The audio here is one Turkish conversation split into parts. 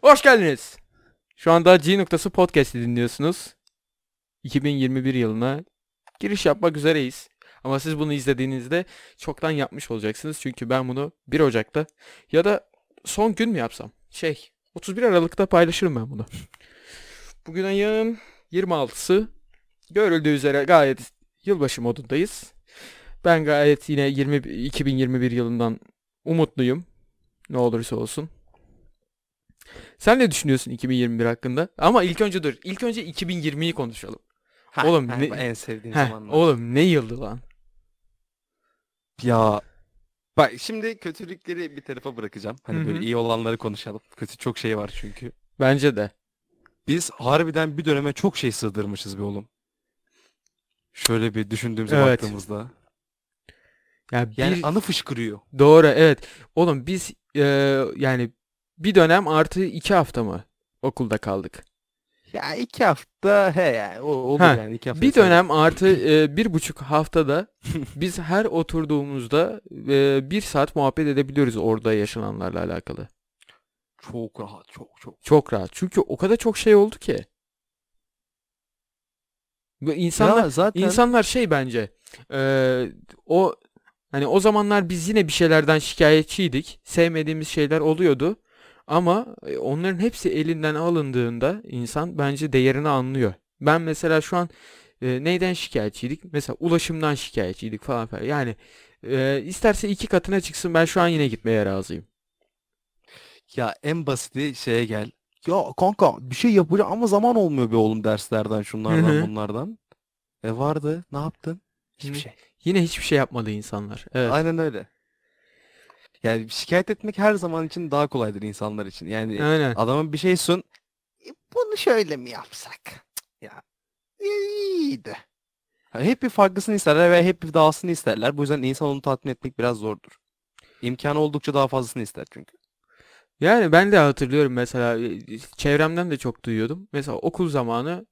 Hoş geldiniz. Şu anda G noktası podcast'i dinliyorsunuz. 2021 yılına giriş yapmak üzereyiz. Ama siz bunu izlediğinizde çoktan yapmış olacaksınız. Çünkü ben bunu 1 Ocak'ta ya da son gün mü yapsam? Şey 31 Aralık'ta paylaşırım ben bunu. Bugün ayın 26'sı. Görüldüğü üzere gayet yılbaşı modundayız. Ben gayet yine 20, 2021 yılından umutluyum. Ne olursa olsun. Sen ne düşünüyorsun 2021 hakkında? Ama ilk önce dur. İlk önce 2020'yi konuşalım. Ha, Oğlum ha, ne- en sevdiğim zamanlar. oğlum ne yıldı lan? Ya bak şimdi kötülükleri bir tarafa bırakacağım. Hani Hı hı. böyle iyi olanları konuşalım. Kötü çok şey var çünkü. Bence de. Biz harbiden bir döneme çok şey sığdırmışız be oğlum. Şöyle bir düşündüğümüze Evet. baktığımızda. Ya bir Yani anı fışkırıyor. doğru evet. Oğlum biz e, yani bir dönem artı iki hafta mı okulda kaldık? Ya iki hafta he yani o, olur Ha, yani iki hafta. Bir dönem artı e, bir buçuk haftada biz her oturduğumuzda e, bir saat muhabbet edebiliyoruz orada yaşananlarla alakalı. Çok rahat çok çok. Çok rahat. Çünkü o kadar çok şey oldu ki. İnsanlar ya zaten insanlar şey bence e, o hani o zamanlar biz yine bir şeylerden şikayetçiydik. Sevmediğimiz şeyler oluyordu. Ama e, onların hepsi elinden alındığında insan bence değerini anlıyor. Ben mesela şu an e, neyden şikayetçiydik? Mesela ulaşımdan şikayetçiydik falan falan. Yani e, isterse iki katına çıksın ben şu an yine gitmeye razıyım. ya en basiti şeye gel. Ya kanka bir şey yapacağım ama zaman olmuyor be oğlum derslerden şunlardan Hı hı. bunlardan. E vardı ne yaptın? Hiçbir Hı. şey. Yine hiçbir şey yapmadı insanlar. Evet. Aynen öyle. Yani şikayet etmek her zaman için daha kolaydır insanlar için. Yani Aynen. adama bir şey sun. "E, Bunu şöyle mi yapsak? Ya e, iyiydi. Hep bir farklısını isterler ve hep bir dahasını isterler. Bu yüzden insan onu tatmin etmek biraz zordur. İmkanı oldukça daha fazlasını ister çünkü. Yani ben de hatırlıyorum mesela e, çevremden de çok duyuyordum. Mesela okul zamanı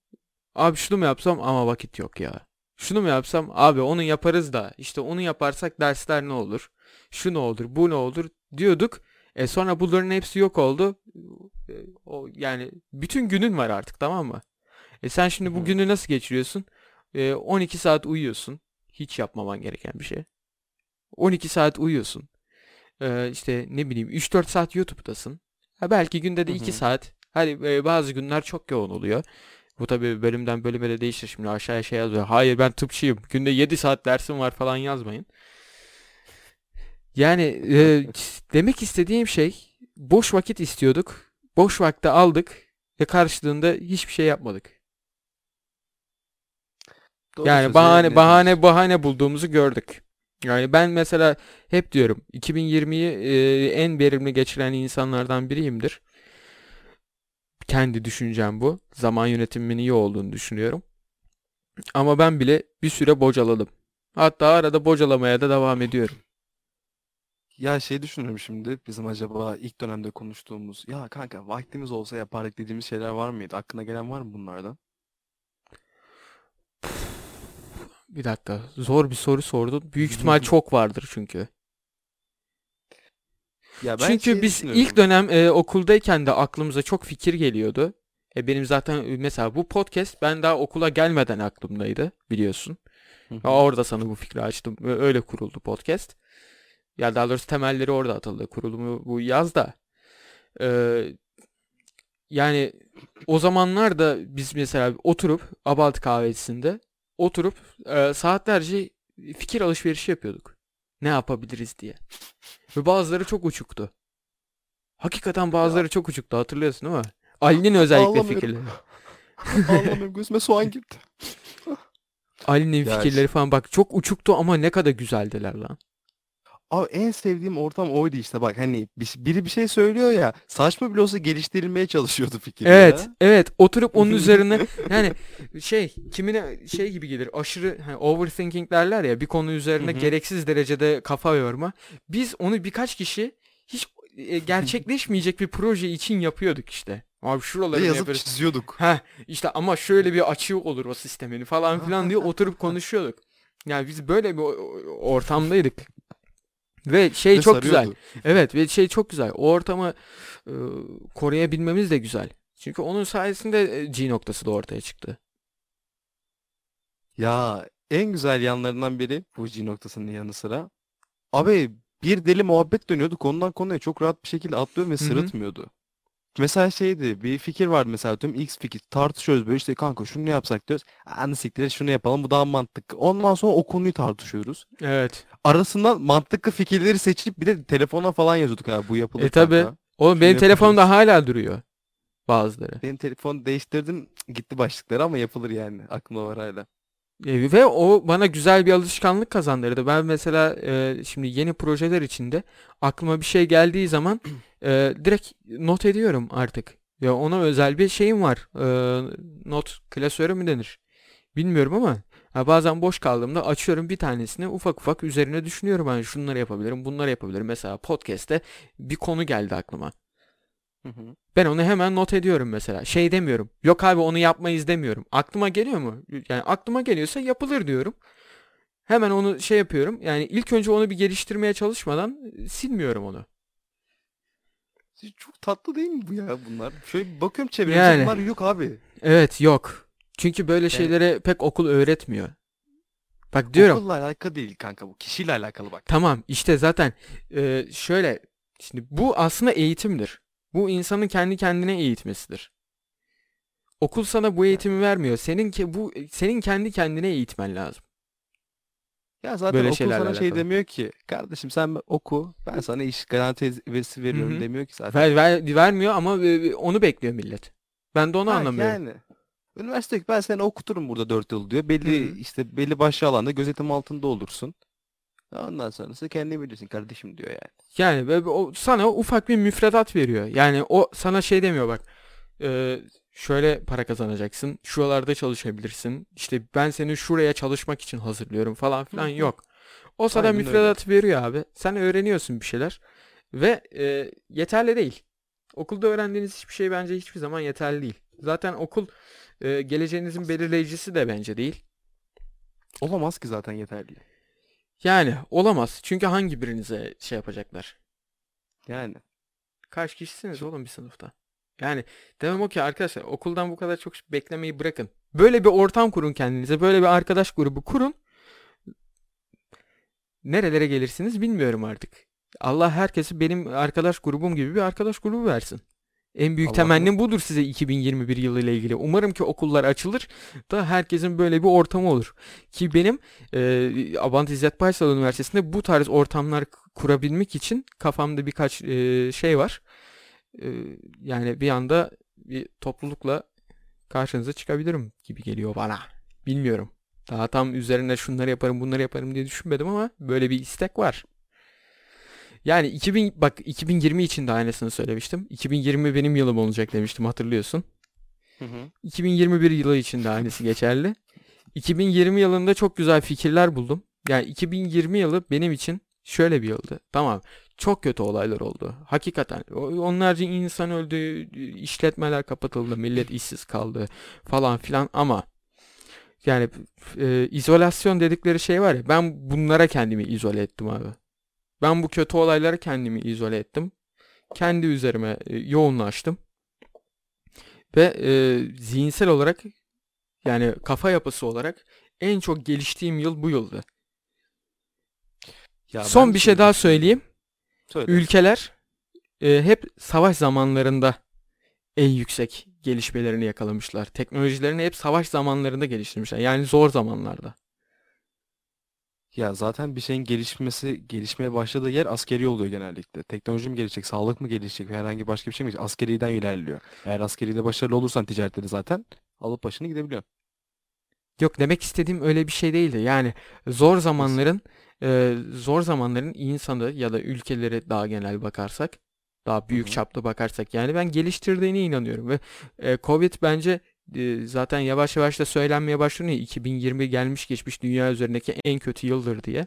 abi şunu mu yapsam ama vakit yok ya. Şunu mu yapsam abi onu yaparız da işte onu yaparsak dersler ne olur? Şu ne olur bu ne olur diyorduk. E sonra bunların hepsi yok oldu. E, O yani bütün günün var artık tamam mı? E sen şimdi bu günü nasıl geçiriyorsun? E 12 saat uyuyorsun. Hiç yapmaman gereken bir şey. 12 saat uyuyorsun. Ee, işte ne bileyim 3-4 saat YouTube'dasın. Ha belki günde de Hı 2 hı. saat. Hani e, bazı günler çok yoğun oluyor. Bu tabii bölümden bölüme de değişir şimdi aşağıya şey yazıyor. Hayır ben tıpçıyım. Günde 7 saat dersim var falan yazmayın. Yani e, demek istediğim şey boş vakit istiyorduk. Boş vakti aldık ve karşılığında hiçbir şey yapmadık. Doğru Yani bahane bahane bahane bulduğumuzu gördük. Yani ben mesela hep diyorum 2020'yi e, en verimli geçiren insanlardan biriyimdir. Kendi düşüncem bu. Zaman yönetimimin iyi olduğunu düşünüyorum. Ama ben bile bir süre bocaladım. Hatta arada bocalamaya da devam ediyorum. Ya şey düşünüyorum şimdi bizim acaba ilk dönemde konuştuğumuz ya kanka vaktimiz olsa yapardık dediğimiz şeyler var mıydı? Aklına gelen var mı bunlardan? Bir dakika. Zor bir soru sordun. Büyük ihtimal çok vardır çünkü. Ya ben Çünkü şey biz ilk dönem e, okuldayken de aklımıza çok fikir geliyordu. E, benim zaten e, mesela bu podcast ben daha okula gelmeden aklımdaydı biliyorsun. Orada sana bu fikri açtım. ve Öyle kuruldu podcast. Ya daha doğrusu temelleri orada atıldı. Kurulumu bu yazda. Ee, yani o zamanlar da biz mesela oturup Abalt kahvesinde oturup e, saatlerce fikir alışverişi yapıyorduk. Ne yapabiliriz diye. Ve bazıları çok uçuktu. Hakikaten bazıları çok uçuktu hatırlıyorsun değil mi? Ali'nin özellikle Ağlamıyorum. fikirleri. Allah'ım gözüme soğan girdi. Ali'nin Ya fikirleri falan bak çok uçuktu ama ne kadar güzeldiler lan. Abi en sevdiğim ortam oydu işte bak hani bir- biri bir şey söylüyor ya saçma bile olsa geliştirilmeye çalışıyordu fikri Evet, ya. evet. Oturup onun üzerine yani şey kimine şey gibi gelir. Aşırı hani overthinking derler ya bir konu üzerine Hı gereksiz derecede kafa yorma. Biz onu birkaç kişi hiç e, gerçekleşmeyecek bir proje için yapıyorduk işte. Abi Ve yazıp yaparız? çiziyorduk. Ha işte ama şöyle bir açığı olur o sistemin falan filan diye oturup konuşuyorduk. Yani biz böyle bir o- o- ortamdaydık. Ve şey Ve çok güzel. sarıyordu. Evet ve şey çok güzel. O ortamı e, koruyabilmemiz de güzel. Çünkü onun sayesinde e, G noktası da ortaya çıktı. Ya en güzel yanlarından biri bu G noktasının yanı sıra. Abi bir deli muhabbet dönüyordu. Konudan konuya çok rahat bir şekilde atlıyor ve hı. sırıtmıyordu. Mesela şeydi bir fikir vardı mesela tüm X fikir tartışıyoruz böyle işte kanka şunu ne yapsak diyoruz. Anı siktir et, şunu yapalım bu daha mantıklı. Ondan sonra o konuyu tartışıyoruz. Evet. Arasından mantıklı fikirleri seçip bir de telefona falan yazıyorduk abi bu yapılır E tabi. kanka. Oğlum Şunu benim telefonumda yapacağız. hala duruyor. Bazıları. Benim telefon değiştirdim gitti başlıkları ama yapılır yani aklımda var hala. E, ve o bana güzel bir alışkanlık kazandırdı. Ben mesela e, şimdi yeni projeler içinde aklıma bir şey geldiği zaman e, direkt not ediyorum artık. Ya ona özel bir şeyim var. E, not klasörü mü denir? Bilmiyorum ama ha, bazen boş kaldığımda açıyorum bir tanesini ufak ufak üzerine düşünüyorum. Ben şunları yapabilirim, bunları yapabilirim. Mesela podcast'te bir konu geldi aklıma. Hı hı. Ben onu hemen not ediyorum mesela. Şey demiyorum. Yok abi onu yapmayız demiyorum. Aklıma geliyor mu? Yani aklıma geliyorsa yapılır diyorum. Hemen onu şey yapıyorum. Yani ilk önce onu bir geliştirmeye çalışmadan e, silmiyorum onu. Çok tatlı değil mi bu ya bunlar? Şöyle bir bakıyorum çevreye Yani. bunlar yok abi. Evet yok. Çünkü böyle şeylere pek okul öğretmiyor. Bak diyorum. Okulla alakalı değil kanka bu. Kişiyle alakalı bak. Tamam işte zaten e, şöyle şimdi bu aslında eğitimdir. Bu insanın kendi kendine eğitmesidir. Okul sana bu eğitimi vermiyor. Senin ki bu senin kendi kendine eğitmen lazım. Ya zaten Böyle okul sana şey alakalı. demiyor ki. Kardeşim sen oku. Ben sana iş garantisi veriyorum hı. demiyor ki zaten. Ver, ver- vermiyor ama e, onu bekliyor millet. Ben de onu Ha, anlamıyorum. Yani. Üniversite ben seni okuturum burada 4 yıl diyor. Belli Hı hı. işte belli başlı alanda gözetim altında olursun. Ondan sonrası kendin bilirsin kardeşim diyor yani. Yani böyle o sana ufak bir müfredat veriyor. Yani o sana şey demiyor bak. e, şöyle para kazanacaksın. Şuralarda çalışabilirsin. İşte ben seni şuraya çalışmak için hazırlıyorum falan filan yok. O sana Aynen öyle. müfredat veriyor abi. Sen öğreniyorsun bir şeyler. Ve e, yeterli değil. Okulda öğrendiğiniz hiçbir şey bence hiçbir zaman yeterli değil. Zaten okul e, geleceğinizin belirleyicisi de bence değil. Olamaz ki zaten yeterli. Yani olamaz. Çünkü hangi birinize şey yapacaklar? Yani. Kaç kişisiniz oğlum bir sınıfta? Yani demem o ki arkadaşlar okuldan bu kadar çok beklemeyi bırakın. Böyle bir ortam kurun kendinize. Böyle bir arkadaş grubu kurun. Nerelere gelirsiniz bilmiyorum artık. Allah herkesi benim arkadaş grubum gibi bir arkadaş grubu versin. En büyük Allah temennim budur size 2021 yılı ile ilgili. Umarım ki okullar açılır da herkesin böyle bir ortamı olur. Ki benim e, Abant İzzet Baysal Üniversitesi'nde bu tarz ortamlar kurabilmek için kafamda birkaç e, şey var. E, yani bir anda bir toplulukla karşınıza çıkabilirim gibi geliyor bana. Bilmiyorum. Daha tam üzerine şunları yaparım bunları yaparım diye düşünmedim ama böyle bir istek var. Yani 2000 bak 2020 için de aynısını söylemiştim. 2020 benim yılım olacak demiştim hatırlıyorsun. Hı hı. 2021 yılı için de aynısı geçerli. 2020 yılında çok güzel fikirler buldum. Yani 2020 yılı benim için şöyle bir yıldı. Tamam. Çok kötü olaylar oldu. Hakikaten. Onlarca insan öldü, işletmeler kapatıldı, millet işsiz kaldı falan filan ama yani e, izolasyon dedikleri şey var ya ben bunlara kendimi izole ettim abi. Ben bu kötü olaylara kendimi izole ettim. Kendi üzerime e, yoğunlaştım. Ve e, zihinsel olarak yani kafa yapısı olarak en çok geliştiğim yıl bu yıldı. Ya Son bir şey daha söyleyeyim. Söyle. Ülkeler e, hep savaş zamanlarında en yüksek gelişmelerini yakalamışlar. Teknolojilerini hep savaş zamanlarında geliştirmişler. Yani zor zamanlarda. Ya zaten bir şeyin gelişmesi, gelişmeye başladığı yer askeri oluyor genellikle. Teknoloji mi gelişecek, sağlık mı gelişecek, herhangi başka bir şey mi gelişecek? Askeriden ilerliyor. Eğer askeride başarılı olursan ticarette de zaten alıp başını gidebiliyorsun. Yok demek istediğim öyle bir şey değildi. Yani zor zamanların e, zor zamanların insanı ya da ülkeleri daha genel bakarsak daha büyük hı. çapta bakarsak yani ben geliştirdiğine inanıyorum ve e, Covid bence e, zaten yavaş yavaş da söylenmeye başlanıyor 2020 gelmiş geçmiş dünya üzerindeki en kötü yıldır diye.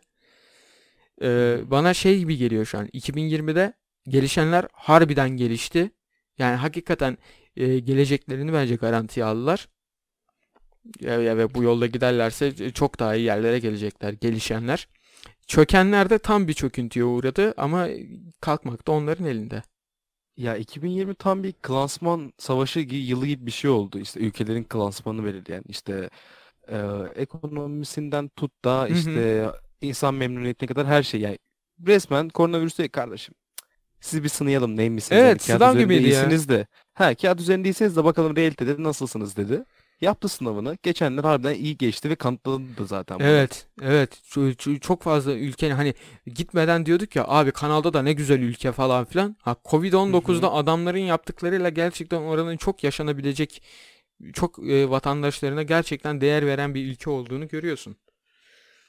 E, bana şey gibi geliyor şu an 2020'de gelişenler harbiden gelişti. Yani hakikaten e, geleceklerini bence garantiye aldılar. Ya- ya ve bu yolda giderlerse çok daha iyi yerlere gelecekler gelişenler. Çökenler de tam bir çöküntüye uğradı ama kalkmak da onların elinde. Ya 2020 tam bir klansman savaşı gi- yılı gibi bir şey oldu. İşte ülkelerin klansmanı belirleyen işte e, ekonomisinden tut da Hı hı. işte insan memnuniyetine kadar her şey yani resmen koronavirüs değil kardeşim. Siz bir sınayalım neymişsiniz Evet, hani kağıt sınav üzerinde gibiydi ya. iyisiniz de. Ha kağıt üzerinde iyisiniz de bakalım realitede nasılsınız dedi. Yaptı sınavını. Geçenler harbiden iyi geçti ve kanıtladı da zaten bunu. Evet, evet. Ço- ço- Çok fazla ülkenin hani gitmeden diyorduk ya abi kanalda da ne güzel ülke falan filan. Ha Covid-19'da adamların yaptıklarıyla gerçekten oranın çok yaşanabilecek çok e, vatandaşlarına gerçekten değer veren bir ülke olduğunu görüyorsun.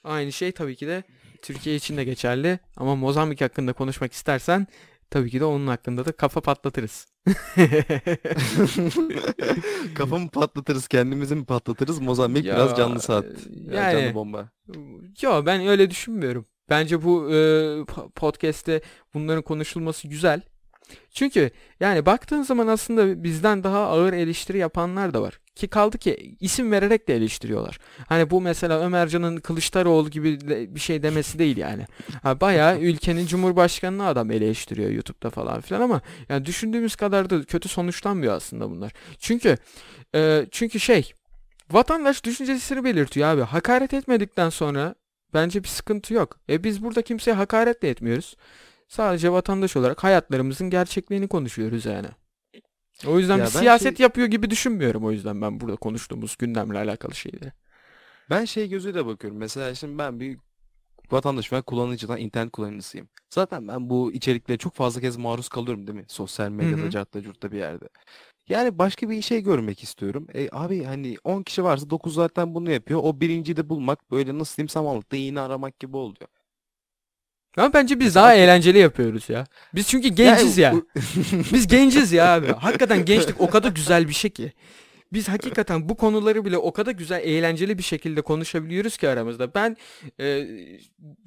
Aynı şey tabii ki de Türkiye için de geçerli ama Mozambik hakkında konuşmak istersen tabii ki de onun hakkında da kafa patlatırız. Kafamı patlatırız, kendimizi mi patlatırız? Mozambik Ya, biraz canlı saat. Yani yani- canlı bomba. Yo ben öyle düşünmüyorum. Bence bu e, po- podcast'te bunların konuşulması güzel. Çünkü yani baktığın zaman aslında bizden daha ağır eleştiri yapanlar da var. Ki kaldı ki isim vererek de eleştiriyorlar. Hani bu mesela Ömercan'ın Kılıçdaroğlu gibi bir şey demesi değil yani. Ha, bayağı ülkenin cumhurbaşkanını adam eleştiriyor YouTube'da falan filan ama yani düşündüğümüz kadar da kötü sonuçlanmıyor aslında bunlar. Çünkü e, çünkü şey vatandaş düşüncesini belirtiyor abi. Hakaret etmedikten sonra bence bir sıkıntı yok. E biz burada kimseye hakaret de etmiyoruz. Sadece vatandaş olarak hayatlarımızın gerçekliğini konuşuyoruz yani. O yüzden Ya bir siyaset şey- yapıyor gibi düşünmüyorum o yüzden ben burada konuştuğumuz gündemle alakalı şeyleri. Ben şey gözüyle bakıyorum. Mesela şimdi ben bir vatandaş veya kullanıcıdan internet kullanıcısıyım. Zaten ben bu içeriklere çok fazla kez maruz kalıyorum değil mi? Sosyal medyada, cartta, curtta bir yerde. Yani başka bir şey görmek istiyorum. E, abi hani 10 kişi varsa 9 zaten bunu yapıyor. O birinciyi de bulmak böyle nasıl diyeyim samanlıkta iğne aramak gibi oluyor. Ama bence biz daha eğlenceli yapıyoruz ya. Biz çünkü genciz ya. Biz genciz ya abi. Hakikaten gençlik o kadar güzel bir şey ki. Biz hakikaten bu konuları bile o kadar güzel, eğlenceli bir şekilde konuşabiliyoruz ki aramızda. Ben e,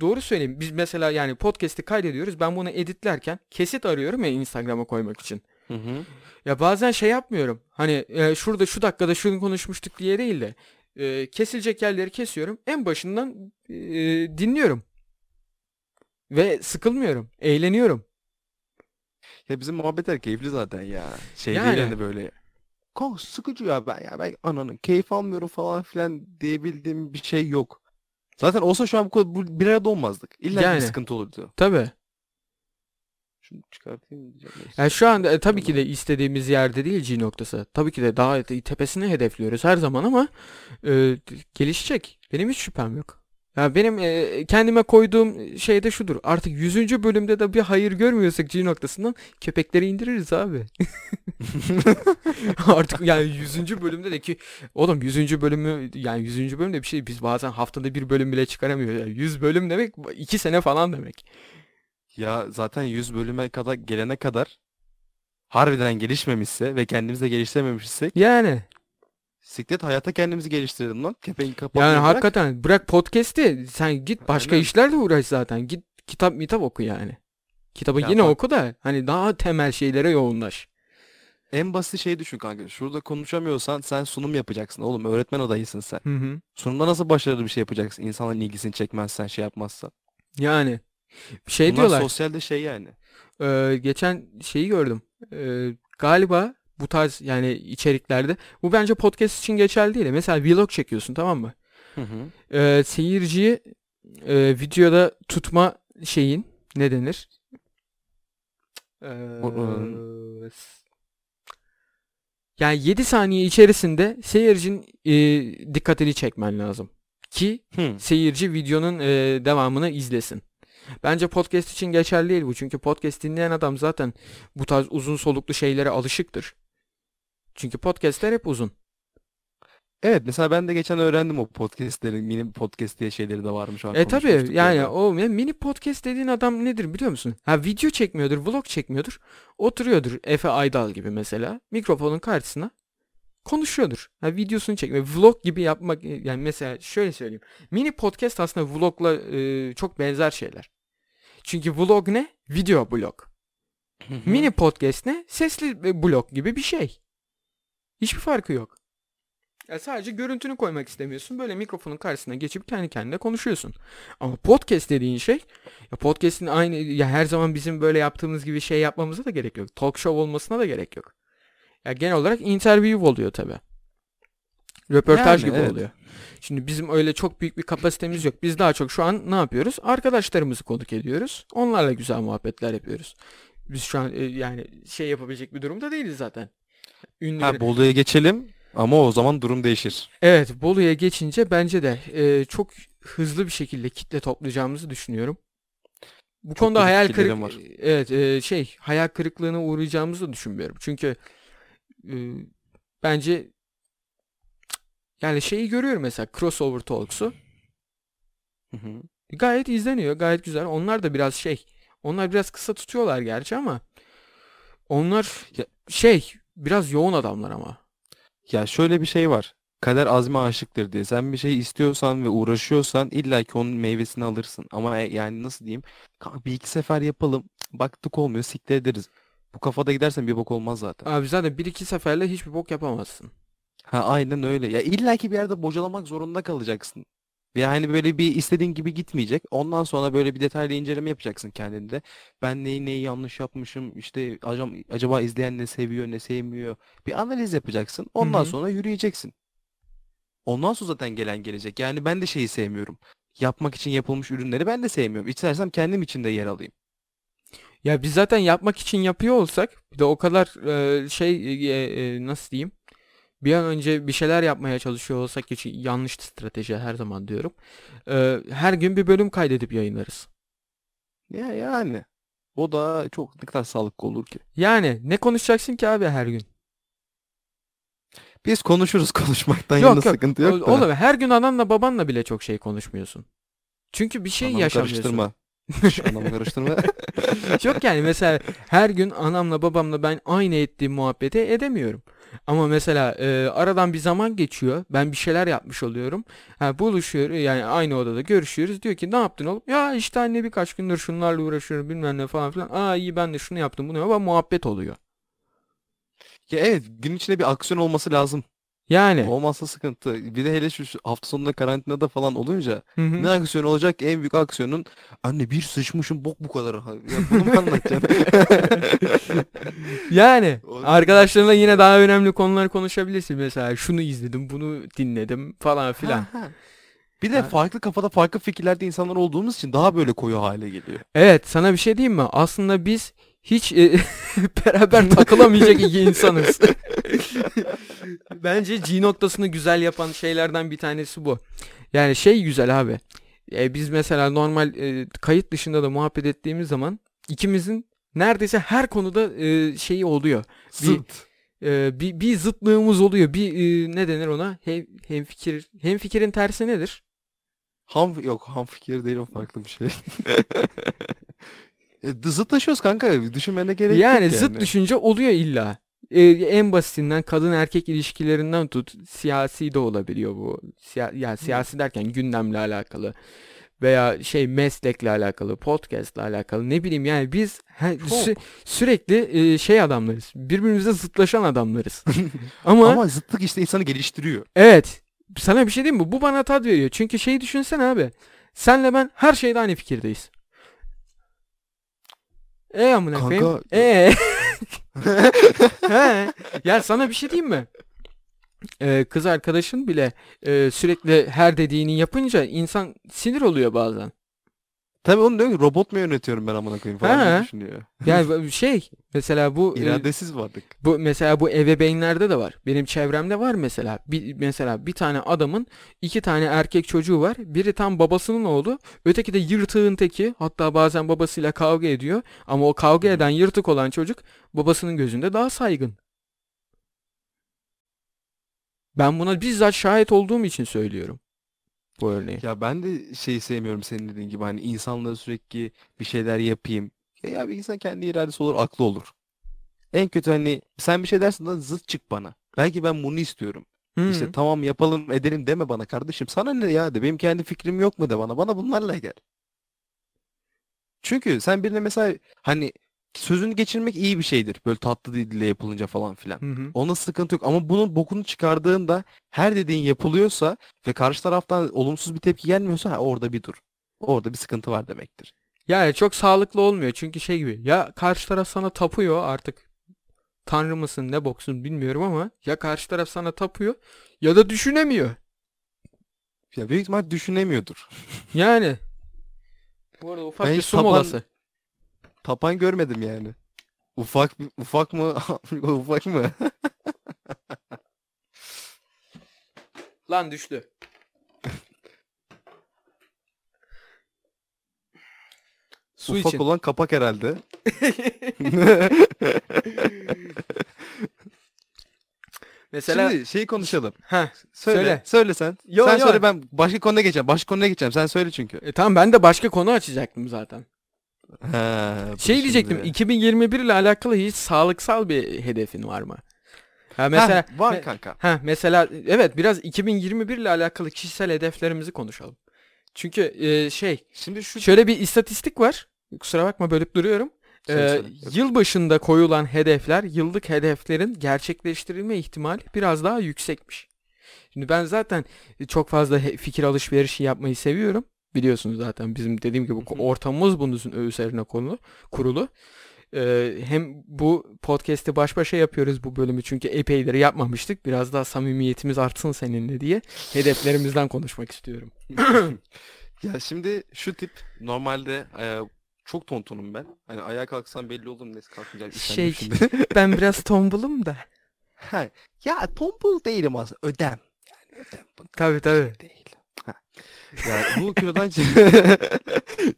doğru söyleyeyim. Biz mesela yani podcast'i kaydediyoruz. Ben bunu editlerken kesit arıyorum ya Instagram'a koymak için. Hı hı. Ya bazen şey yapmıyorum. Hani e, şurada şu dakikada şunu konuşmuştuk diye değil de e, kesilecek yerleri kesiyorum. En başından e, dinliyorum. Ve sıkılmıyorum. Eğleniyorum. Ya bizim muhabbetler keyifli zaten ya. Şey Yani. değil hani böyle. Kanka sıkıcı ya ben ya ben ananın keyif almıyorum falan filan diyebildiğim bir şey yok. Zaten olsa şu an bu, kadar- bu bir arada olmazdık. İlla Yani. bir sıkıntı olurdu. Tabii. Şunu çıkartayım diyeceğim. Yani şu anda e, tabii ki de istediğimiz yerde değil G noktası. Tabii ki de daha te- tepesine hedefliyoruz her zaman ama e, gelişecek. Benim hiç şüphem yok. Ya benim e, kendime koyduğum şey de şudur. Artık 100. bölümde de bir hayır görmüyorsak G noktasından köpekleri indiririz abi. Artık yani 100. bölümde de ki oğlum 100. bölümü yani 100. bölümde bir şey biz bazen haftada bir bölüm bile çıkaramıyoruz. Yani 100 bölüm demek 2 sene falan demek. Ya zaten 100 bölüme kadar gelene kadar harbiden gelişmemişse ve kendimizi de geliştirememişsek Yani siklet hayata kendimizi geliştirelim lan. Kepengi Yani kapatmayı bırak. hakikaten bırak podcast'i sen git başka Aynen. işlerle uğraş zaten. Git kitap mitap oku yani. Kitabı Ya yine bak- oku da hani daha temel şeylere yoğunlaş. En basit şeyi düşün kanka. Şurada konuşamıyorsan sen sunum yapacaksın oğlum. Öğretmen adayısın sen. Hı hı. Sunumda nasıl başarılı bir şey yapacaksın? İnsanların ilgisini çekmezsen, şey yapmazsan. Yani şey Bunlar diyorlar. sosyalde şey yani. e, geçen şeyi gördüm. E, galiba bu tarz yani içeriklerde bu bence podcast için geçerli değil. de. Mesela vlog çekiyorsun tamam mı? Hı hı. E, seyirciyi e, videoda tutma şeyin ne denir? E, s- yani 7 saniye içerisinde seyircinin e, dikkatini çekmen lazım. Ki Hı. seyirci videonun e, devamını izlesin. Bence podcast için geçerli değil bu. Çünkü podcast dinleyen adam zaten bu tarz uzun soluklu şeylere alışıktır. Çünkü podcastler hep uzun. Evet mesela ben de geçen öğrendim o podcastlerin mini podcast diye şeyleri de varmış. E tabi yani ya. o mini podcast dediğin adam nedir biliyor musun? Ha video çekmiyordur, vlog çekmiyordur. Oturuyordur Efe Aydal gibi mesela mikrofonun karşısına konuşuyordur. Ha videosunu çekmiyor. Vlog gibi yapmak yani mesela şöyle söyleyeyim. Mini podcast aslında vlogla e, çok benzer şeyler. Çünkü vlog ne? Video blog. Mini podcast ne? Sesli e, blog gibi bir şey. Hiçbir farkı yok. Ya sadece görüntünü koymak istemiyorsun. Böyle mikrofonun karşısına geçip kendi kendine konuşuyorsun. Ama podcast dediğin şey ya podcast'in aynı ya her zaman bizim böyle yaptığımız gibi şey yapmamıza da gerek yok. Talk show olmasına da gerek yok. Ya genel olarak interview oluyor tabi. Röportaj Yani, gibi evet. oluyor. Şimdi bizim öyle çok büyük bir kapasitemiz yok. Biz daha çok şu an ne yapıyoruz? Arkadaşlarımızı konuk ediyoruz. Onlarla güzel muhabbetler yapıyoruz. Biz şu an e, yani şey yapabilecek bir durumda değiliz zaten. Ünlü Ha Bolu'ya geçelim ama o zaman durum değişir. Evet, Bolu'ya geçince bence de e, çok hızlı bir şekilde kitle toplayacağımızı düşünüyorum. Bu Çok konuda hayal kırık var. evet e, şey hayal kırıklığına uğrayacağımızı düşünmüyorum. Çünkü e, bence yani şeyi görüyorum mesela Crossover Talks'u Hı hı. gayet izleniyor, gayet güzel. Onlar da biraz şey, onlar biraz kısa tutuyorlar gerçi ama onlar Ya- şey biraz yoğun adamlar ama. Ya şöyle bir şey var. Kader azme aşıktır diye. Sen bir şey istiyorsan ve uğraşıyorsan illa ki onun meyvesini alırsın. Ama e- yani nasıl diyeyim? Bir iki sefer yapalım. Baktık olmuyor siktir ederiz. Bu kafada gidersen bir bok olmaz zaten. Abi zaten bir iki seferle hiçbir bok yapamazsın. Ha aynen öyle. Ya illa ki bir yerde bocalamak zorunda kalacaksın. Ve hani böyle bir istediğin gibi gitmeyecek. Ondan sonra böyle bir detaylı inceleme yapacaksın kendinde. Ben neyi neyi yanlış yapmışım. işte acaba, acaba izleyen ne seviyor ne sevmiyor. Bir analiz yapacaksın. Ondan hı. sonra yürüyeceksin. Ondan sonra zaten gelen gelecek. Yani ben de şeyi sevmiyorum. Yapmak için yapılmış ürünleri ben de sevmiyorum. İstersem kendim için de yer alayım. Ya biz zaten yapmak için yapıyor olsak bir de o kadar e, şey e, e, nasıl diyeyim bir an önce bir şeyler yapmaya çalışıyor olsak ki yanlış strateji her zaman diyorum. E, her gün bir bölüm kaydedip yayınlarız. Ya yani. O da çok ne kadar sağlıklı olur ki. Yani ne konuşacaksın ki abi her gün? Biz konuşuruz konuşmaktan Yok, yana yok. sıkıntı yok da. Oğlum her gün ananla babanla bile çok şey konuşmuyorsun. Çünkü bir şey Anamı yaşamıyorsun. karıştırma. Şş, Anamı karıştırma. Yok yani mesela her gün anamla babamla ben aynı ettiğim muhabbeti edemiyorum. Ama mesela e, aradan bir zaman geçiyor. Ben bir şeyler yapmış oluyorum. Ha, buluşuyor yani aynı odada görüşüyoruz. Diyor ki ne yaptın oğlum? Ya işte anne birkaç gündür şunlarla uğraşıyorum bilmem ne falan filan. Aa iyi ben de şunu yaptım bunu yaptım. Muhabbet oluyor. Ya evet gün içinde bir aksiyon olması lazım. Yani. Olmazsa sıkıntı. Bir de hele şu şu hafta sonunda karantinada falan olunca Hı hı. ne aksiyon olacak? En büyük aksiyonun anne bir sıçmışım bok bu kadar. Ya bunu mu anlatacaksın? Yani O- arkadaşlarınla yine daha önemli konular konuşabilirsin. Mesela şunu izledim, bunu dinledim falan filan. Ha, ha. Bir de Ha. farklı kafada farklı fikirlerde insanlar olduğumuz için daha böyle koyu hale geliyor. Evet, sana bir şey diyeyim mi? Aslında biz hiç e, beraber takılamayacak iki insanız. Bence G noktasını güzel yapan şeylerden bir tanesi bu. Yani şey güzel abi. E, biz mesela normal e, kayıt dışında da muhabbet ettiğimiz zaman ikimizin neredeyse her konuda e, şeyi oluyor. Bir- Zıt. E, bir, bir zıtlığımız oluyor. Bir e, ne denir ona? Hem, hemfikir. Hemfikirin tersi nedir? Ham yok ham fikir değil o farklı bir şey. E, Zıtlaşıyoruz kanka. Düşünmene gerek Yani yok zıt yani. düşünce oluyor illa. Ee, en basitinden kadın erkek ilişkilerinden tut siyasi de olabiliyor bu. Siya ya siyasi derken gündemle alakalı veya şey meslekle alakalı, podcast'la alakalı ne bileyim yani biz he- sü- sürekli e, şey adamlarız. Birbirimize zıtlaşan adamlarız. Ama, Ama zıtlık işte insanı geliştiriyor. evet sana bir şey diyeyim mi? Bu bana tat veriyor. Çünkü şeyi düşünsene abi. Senle ben her şeyde aynı fikirdeyiz. E amına koyayım. E. He. Ya sana bir şey diyeyim mi? Ee, kız arkadaşın bile e, sürekli her dediğini yapınca insan sinir oluyor bazen. Tabii onu diyor ki robot mu yönetiyorum ben amına koyayım falan diye Ha. düşünüyor. Yani şey mesela bu e, İradesiz varlık. bu mesela bu ebeveynlerde de var. Benim çevremde var mesela. Bir, mesela bir tane adamın iki tane erkek çocuğu var. Biri tam babasının oğlu, öteki de yırtığın teki. Hatta bazen babasıyla kavga ediyor. Ama o kavga eden yırtık olan çocuk babasının gözünde daha saygın. Ben buna bizzat şahit olduğum için söylüyorum. Bu örneği. Ya ben de şeyi sevmiyorum senin dediğin gibi hani insanlara sürekli bir şeyler yapayım. Ya, ya bir insan kendi iradesi olur, aklı olur. En kötü hani sen bir şey dersin da zıt çık bana. Belki ben bunu istiyorum. Hı. İşte tamam yapalım edelim deme bana kardeşim. Sana ne ya de benim kendi fikrim yok mu de bana. Bana bunlarla gel. Çünkü sen birine mesela hani sözünü geçirmek iyi bir şeydir. Böyle tatlı dille yapılınca falan filan. Hı hı. Ona sıkıntı yok ama bunun bokunu çıkardığında her dediğin yapılıyorsa ve karşı taraftan olumsuz bir tepki gelmiyorsa ha, orada bir dur. Orada bir sıkıntı var demektir. Yani çok sağlıklı olmuyor çünkü şey gibi ya karşı taraf sana tapıyor artık tanrı mısın ne boksun bilmiyorum ama ya karşı taraf sana tapıyor ya da düşünemiyor. Ya büyük ihtimal düşünemiyordur. Yani. Bu arada ufak Ben bir su tapan- molası. Tapan görmedim yani. Ufak ufak mı? ufak mı? Lan düştü. Su ufak için. olan kapak herhalde. Mesela Şimdi şeyi konuşalım. ha Söyle. Söyle. Söyle, sen. Yo, sen yo. söyle ben başka konuya geçeceğim. Başka konuya geçeceğim. Sen söyle çünkü. e, tamam ben de başka konu açacaktım zaten. Ha, Şey diyecektim şimdi. 2021 ile alakalı hiç sağlıksal bir hedefin var mı? Ha mesela Heh, var kanka. Ha mesela evet biraz 2021 ile alakalı kişisel hedeflerimizi konuşalım. Çünkü e, şey Şimdi şu şöyle bir istatistik var. Kusura bakma bölüp duruyorum. Ee, yıl başında koyulan hedefler yıllık hedeflerin gerçekleştirilme ihtimali biraz daha yüksekmiş. Şimdi ben zaten çok fazla fikir alışverişi yapmayı seviyorum. Biliyorsunuz zaten bizim dediğim gibi Hı hı. ortamımız bunun üzerine konu kurulu. Ee, hem bu podcast'i baş başa yapıyoruz bu bölümü çünkü epeyleri yapmamıştık. Biraz daha samimiyetimiz artsın seninle diye hedeflerimizden konuşmak istiyorum. ya şimdi şu tip normalde e, çok tontonum ben. Hani ayağa kalksam belli olur neyse kalkmayacağım. Şey-. Ben biraz tombulum da. Ha, ya tombul değilim aslında. Ödem. Yani ödem. Tabii tabii. değil. Ha. Ya bu kilodan cid-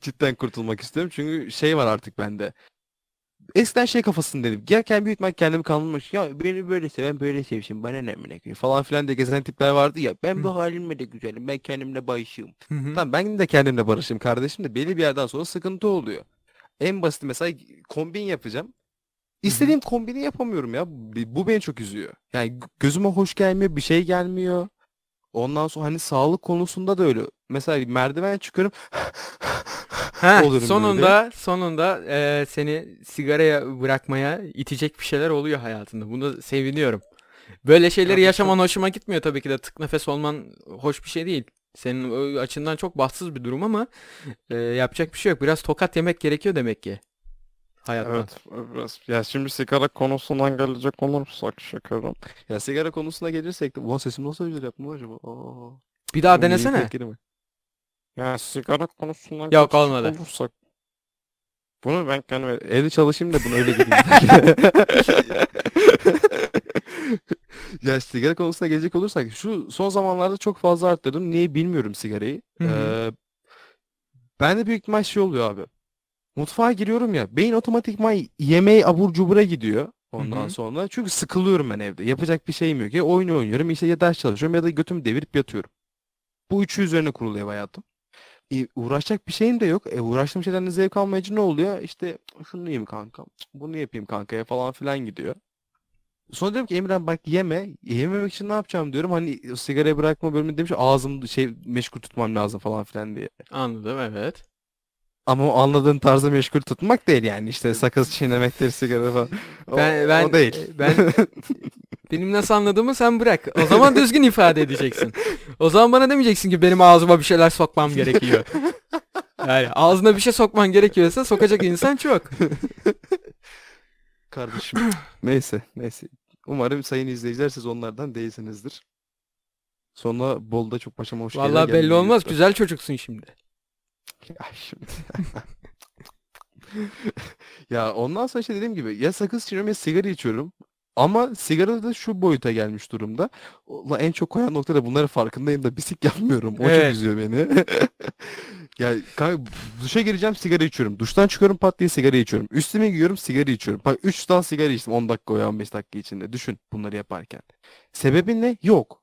cidden kurtulmak istiyorum. Çünkü şey var artık bende. Eskiden şey kafasındaydım. Gerçekten büyük ihtimal kendimi kandırmış. Ya beni böyle seven böyle sevsin. Bana ne amına falan filan diye gezen tipler vardı ya. Ben bu halimle de güzelim. Ben kendimle barışığım. Tamam ben de kendimle barışım kardeşim de belli bir yerden sonra sıkıntı oluyor. En basit mesela kombin yapacağım. İstediğim kombini yapamıyorum ya. Bu beni çok üzüyor. Yani gözüme hoş gelmiyor, bir şey gelmiyor. Ondan sonra hani sağlık konusunda da öyle. Mesela merdiven çıkıyorum. Ha, olurum sonunda sonunda eee, seni sigaraya bırakmaya itecek bir şeyler oluyor hayatında. Bunu seviniyorum. Böyle şeyleri yaşaman hoşuma gitmiyor tabii ki de tık nefes olman hoş bir şey değil. Senin açından çok bahtsız bir durum ama eee, yapacak bir şey yok. Biraz tokat yemek gerekiyor demek ki. Hayatta. Evet, biraz. Ya şimdi sigara konusundan gelecek olursak şekerim. Ya sigara konusuna gelirsek de ulan sesim nasıl güzel yaptım acaba? Aa, Bir daha denesene. mi? Ya sigara konusundan Yok, gelecek olmadı. olursak. Bunu ben kendime... Evde çalışayım da bunu öyle gireyim. Ya sigara konusuna gelecek olursak şu son zamanlarda çok fazla arttırdım. Niye bilmiyorum sigarayı. Hı hı. Ee, bende büyük ihtimal şey oluyor abi. Mutfağa giriyorum ya. Beyin otomatikman yemeği abur cubura gidiyor. Ondan hı. sonra. Çünkü sıkılıyorum ben evde. Yapacak bir şeyim yok. Ya oyun oynuyorum işte ya ders çalışıyorum ya da götümü devirip yatıyorum. Bu üçü üzerine kurulu ev hayatım. E, uğraşacak bir şeyim de yok. E, uğraştığım şeyden de zevk almayınca ne oluyor? İşte şunu yiyeyim kanka. Bunu yapayım kankaya falan filan gidiyor. Sonra diyorum ki Emre bak yeme. Yememek için ne yapacağım diyorum. Hani sigarayı bırakma bölümünde demiş ağzım şey meşgul tutmam lazım falan filan diye. Anladım evet. Ama o anladığın tarzda meşgul tutmak değil yani işte sakız çiğnemektir sigara falan. O, Ben ben o değil. ben benim nasıl anladığımı sen bırak. O zaman düzgün ifade edeceksin. O zaman bana demeyeceksin ki benim ağzıma bir şeyler sokmam gerekiyor. Yani ağzına bir şey sokman gerekiyorsa sokacak insan çok. Kardeşim. neyse neyse. Umarım sayın izleyiciler siz onlardan değilsinizdir. Sonra Bolda çok başıma hoş şeyler Vallahi belli olmaz. Güzel çocuksun şimdi. Ya şimdi. Ya ondan sonra işte dediğim gibi ya sakız çiğniyorum ya sigara içiyorum. Ama sigara da şu boyuta gelmiş durumda. Ulan en çok koyan nokta da bunların farkındayım da bisik yapmıyorum. O Evet. çok üzüyor beni. Ya kanka duşa gireceğim sigara içiyorum. Duştan çıkıyorum pat diye sigara içiyorum. Üstüme giyiyorum sigara içiyorum. Bak 3 tane sigara içtim 10 dakika veya 15 dakika içinde. Düşün bunları yaparken. Sebebi ne? Yok.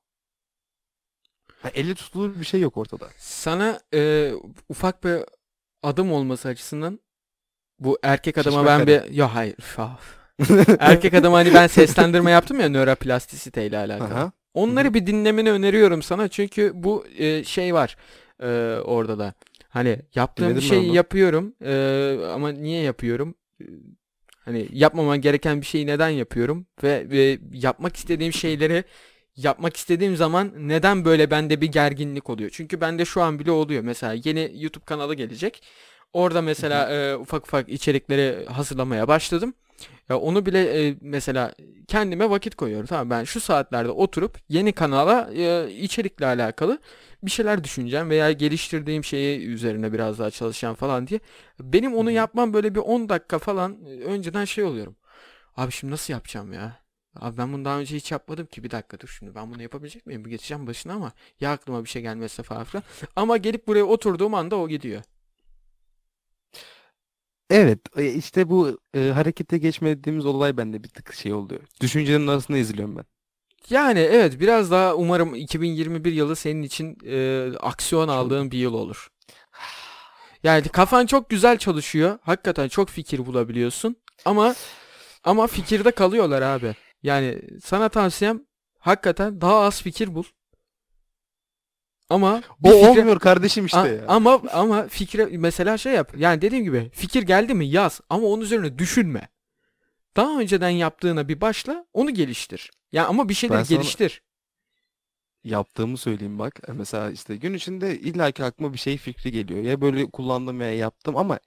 Ha, elle tutulur bir şey yok ortada. Sana e, ufak bir adım olması açısından bu erkek adama Şişme ben karı. bir... Ya hayır. faf. Erkek adama hani ben seslendirme yaptım ya nöroplastisite ile alakalı. Aha. Onları bir dinlemeni öneriyorum sana çünkü bu e, şey var e, orada da. Hani yaptığım Dinledim ben şeyi yapıyorum e, ama niye yapıyorum? E, Hani yapmaman gereken bir şeyi neden yapıyorum ve, ve yapmak istediğim şeyleri yapmak istediğim zaman neden böyle bende bir gerginlik oluyor? Çünkü bende şu an bile oluyor. Mesela yeni YouTube kanalı gelecek. Orada mesela e, ufak ufak içerikleri hazırlamaya başladım. Ya onu bile e, mesela kendime vakit koyuyorum. Tamam ben şu saatlerde oturup yeni kanala e, içerikle alakalı bir şeyler düşüneceğim veya geliştirdiğim şeyi üzerine biraz daha çalışacağım falan diye. Benim onu yapmam böyle bir 10 dakika falan e, önceden şey oluyorum. Abi şimdi nasıl yapacağım ya? Abi ben bunu daha önce hiç yapmadım ki. Bir dakika dur şimdi. Ben bunu yapabilecek miyim? Bir geçeceğim başına ama ya aklıma bir şey gelmezse falan filan. Ama gelip buraya oturduğum anda o gidiyor. Evet, e, işte bu e, harekete geçme dediğimiz olay bende bir tık şey oluyor. Düşüncenin arasında izliyorum ben. Yani evet biraz daha umarım 2021 yılı senin için e, aksiyon aldığın bir yıl olur. Yani kafan çok güzel çalışıyor. Hakikaten çok fikir bulabiliyorsun. Ama ama fikirde kalıyorlar abi. Yani sana tavsiyem hakikaten daha az fikir bul. Ama O fikre- olmuyor kardeşim işte A- ya. Ama ama fikre mesela şey yap. Yani dediğim gibi fikir geldi mi yaz ama onun üzerine düşünme. Daha önceden yaptığına bir başla, onu geliştir. Ya ama bir sana- geliştir. Yaptığımı söyleyeyim bak. E, Mesela işte gün içinde illaki aklıma bir şey fikri geliyor. Ya böyle kullandım veya yaptım ama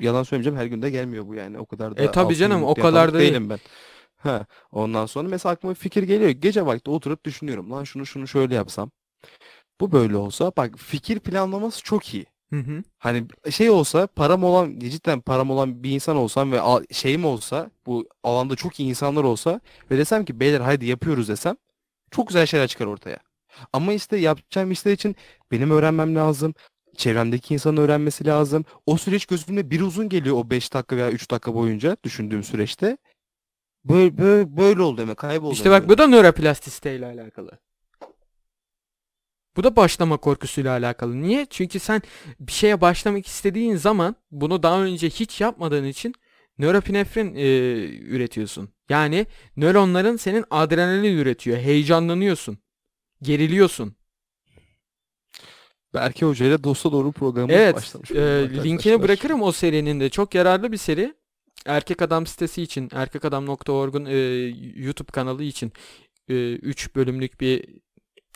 yalan söylemeyeceğim her gün de gelmiyor bu yani. O kadar da E, tabii canım, o kadar da değil. değilim ben. Ha, ondan sonra mesela aklıma bir fikir geliyor. Gece vakti oturup düşünüyorum. Lan şunu şunu şöyle yapsam. Bu böyle olsa bak fikir planlaması çok iyi. Hı hı. Hani şey olsa param olan cidden param olan bir insan olsam ve al- şeyim olsa bu alanda çok iyi insanlar olsa ve desem ki beyler haydi yapıyoruz desem çok güzel şeyler çıkar ortaya. Ama işte yapacağım işler için benim öğrenmem lazım. Çevremdeki insanın öğrenmesi lazım. O süreç gözümde bir uzun geliyor o 5 dakika veya 3 dakika boyunca düşündüğüm süreçte. Böyle, böyle, böyle oldu demek kayboldu. İşte bak bu da nöroplastisite alakalı. Bu da başlama korkusuyla alakalı. Niye? Çünkü sen bir şeye başlamak istediğin zaman bunu daha önce hiç yapmadığın için nöropinefrin e, üretiyorsun. Yani nöronların senin adrenalin üretiyor. Heyecanlanıyorsun. Geriliyorsun. Berke Hoca ile Dosta Doğru programı Evet, başlamış. e, bulunuyor linkini arkadaşlar. bırakırım o serinin de. Çok yararlı bir seri. Erkek Adam sitesi için, erkekadam.org'un e, YouTube kanalı için 3 bölümlük bir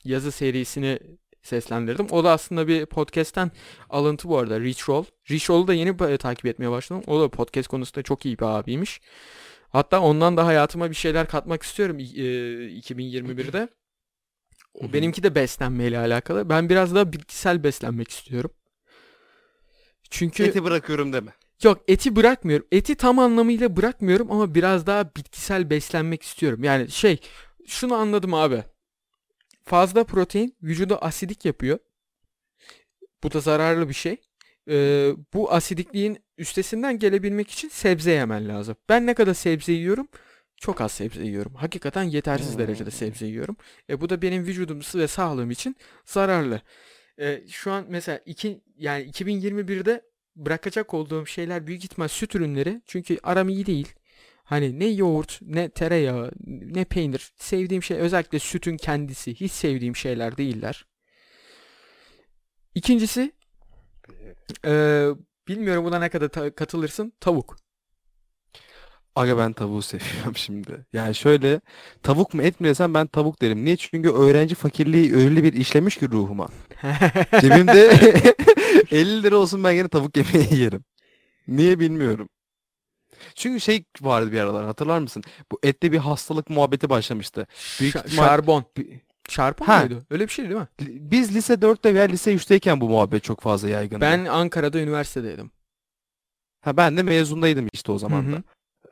yazı serisini seslendirdim. O da aslında bir podcast'ten alıntı bu arada. Rich Roll. Rich Roll'u da yeni ba- takip etmeye başladım. O da podcast konusunda çok iyi bir abiymiş. Hatta ondan da hayatıma bir şeyler katmak istiyorum e, 2021'de. O benimki de beslenmeyle alakalı. Ben biraz daha bitkisel beslenmek istiyorum. Çünkü Eti bırakıyorum deme. Yok eti bırakmıyorum. Eti tam anlamıyla bırakmıyorum ama biraz daha bitkisel beslenmek istiyorum. Yani şey şunu anladım abi. Fazla protein vücudu asidik yapıyor. Bu da zararlı bir şey. Ee, bu asidikliğin üstesinden gelebilmek için sebze yemen lazım. Ben ne kadar sebze yiyorum? Çok az sebze yiyorum. Hakikaten yetersiz Hmm. derecede sebze yiyorum. E, bu da benim vücudum ve sağlığım için zararlı. E, şu an mesela iki, yani 2021'de bırakacak olduğum şeyler büyük ihtimal süt ürünleri. Çünkü aram iyi değil. Hani ne yoğurt, ne tereyağı, ne peynir. Sevdiğim şey özellikle sütün kendisi. Hiç sevdiğim şeyler değiller. İkincisi e, bilmiyorum buna ne kadar ta- katılırsın. Tavuk. Aga ben tavuğu seviyorum şimdi. Yani şöyle tavuk mu et mi desem ben tavuk derim. Niye? Çünkü öğrenci fakirliği öyle bir işlemiş ki ruhuma. Cebimde 50 lira olsun ben yine tavuk yemeği yerim. Niye bilmiyorum. Çünkü şey vardı bir aralar hatırlar mısın? Bu ette bir hastalık muhabbeti başlamıştı. Büyük ihtimal- şarbon. Şarbon Ha. muydu? Öyle bir şey değil mi? Biz lise 4'te veya lise 3'teyken bu muhabbet çok fazla yaygındı. Ben Ankara'da üniversitedeydim. ha ben de mezundaydım işte o zaman da.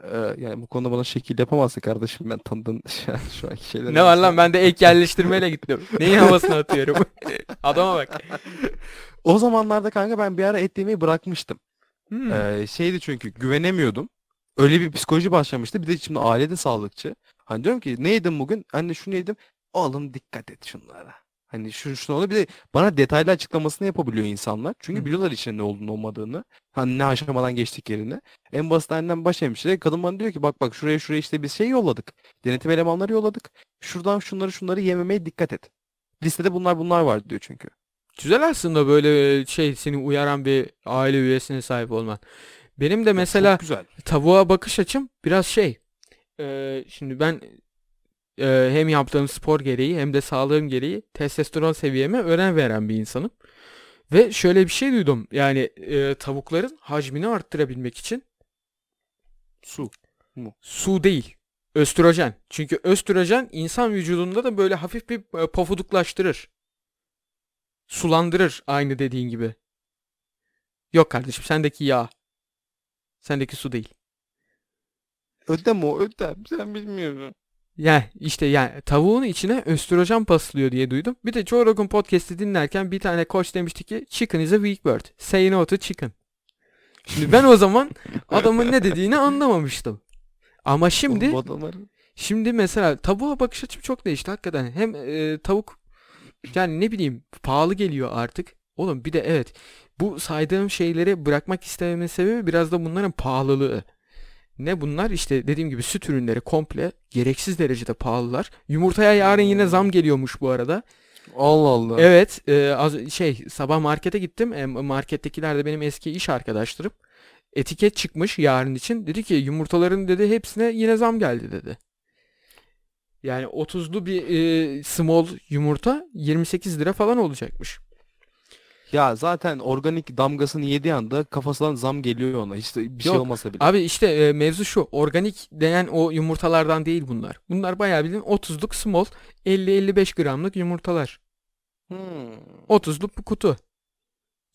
Ee, yani bu konuda bana şekil yapamazsın kardeşim ben tanıdığın şu anki şeyler. Ne var lan ben de ek yerleştirmeyle gittim. Neyin havasını atıyorum? Adama bak. O zamanlarda kanka ben bir ara et yemeyi bırakmıştım. Hmm. Ee, şeydi çünkü güvenemiyordum. Öyle bir psikoloji başlamıştı. Bir de şimdi ailede sağlıkçı. Hani diyorum ki ne yedim bugün? Anne şunu yedim. Oğlum dikkat et şunlara. Hani şu şunu oluyor. Bir de bana detaylı açıklamasını yapabiliyor insanlar. Çünkü Hı. biliyorlar içinde ne olduğunu olmadığını. Hani ne aşamadan geçtiklerini. En basit annem baş hemşire. Kadın bana diyor ki bak bak şuraya şuraya işte bir şey yolladık. Denetim elemanları yolladık. Şuradan şunları şunları yememeye dikkat et. Listede bunlar bunlar var diyor çünkü. Güzel aslında böyle şey seni uyaran bir aile üyesine sahip olman. Benim de mesela tavuğa bakış açım biraz şey. Eee, şimdi ben eee, hem yaptığım spor gereği hem de sağlığım gereği testosteron seviyeme önem veren bir insanım. Ve şöyle bir şey duydum. Yani eee, tavukların hacmini arttırabilmek için Su. su değil, östrojen. Çünkü östrojen insan vücudunda da böyle hafif bir e, pofuduklaştırır. Sulandırır aynı dediğin gibi. Yok kardeşim sendeki yağ. Sendeki su değil. Ödem o ödem. Sen bilmiyorsun. Yani işte yani tavuğun içine östrojen paslıyor diye duydum. Bir de Joe Rogan podcast'i dinlerken bir tane koç demişti ki chicken is a weak bird. Say no to chicken. Şimdi ben o zaman adamın ne dediğini anlamamıştım. Ama şimdi Oğlum Şimdi mesela tavuğa bakış açım çok değişti hakikaten. Hem e, tavuk yani ne bileyim pahalı geliyor artık. Oğlum bir de evet bu saydığım şeyleri bırakmak istememin sebebi biraz da bunların pahalılığı. Ne bunlar? İşte dediğim gibi süt ürünleri komple gereksiz derecede pahalılar. Yumurtaya yarın yine zam geliyormuş bu arada. Allah Allah. Evet, e, az şey sabah markete gittim. E, markettekiler de benim eski iş arkadaşlarım. Etiket çıkmış yarın için. Dedi ki yumurtaların dedi hepsine yine zam geldi dedi. Yani 30'lu bir e, small yumurta 28 lira falan olacakmış. Ya zaten organik damgasını yediği anda kafasından zam geliyor ona. Hiç de bir şey Yok. olmasa bile. Abi işte e, mevzu şu. Organik denen o yumurtalardan değil bunlar. Bunlar bayağı bildiğin 30'luk small 50-55 gramlık yumurtalar. Hmm. 30'luk bir kutu.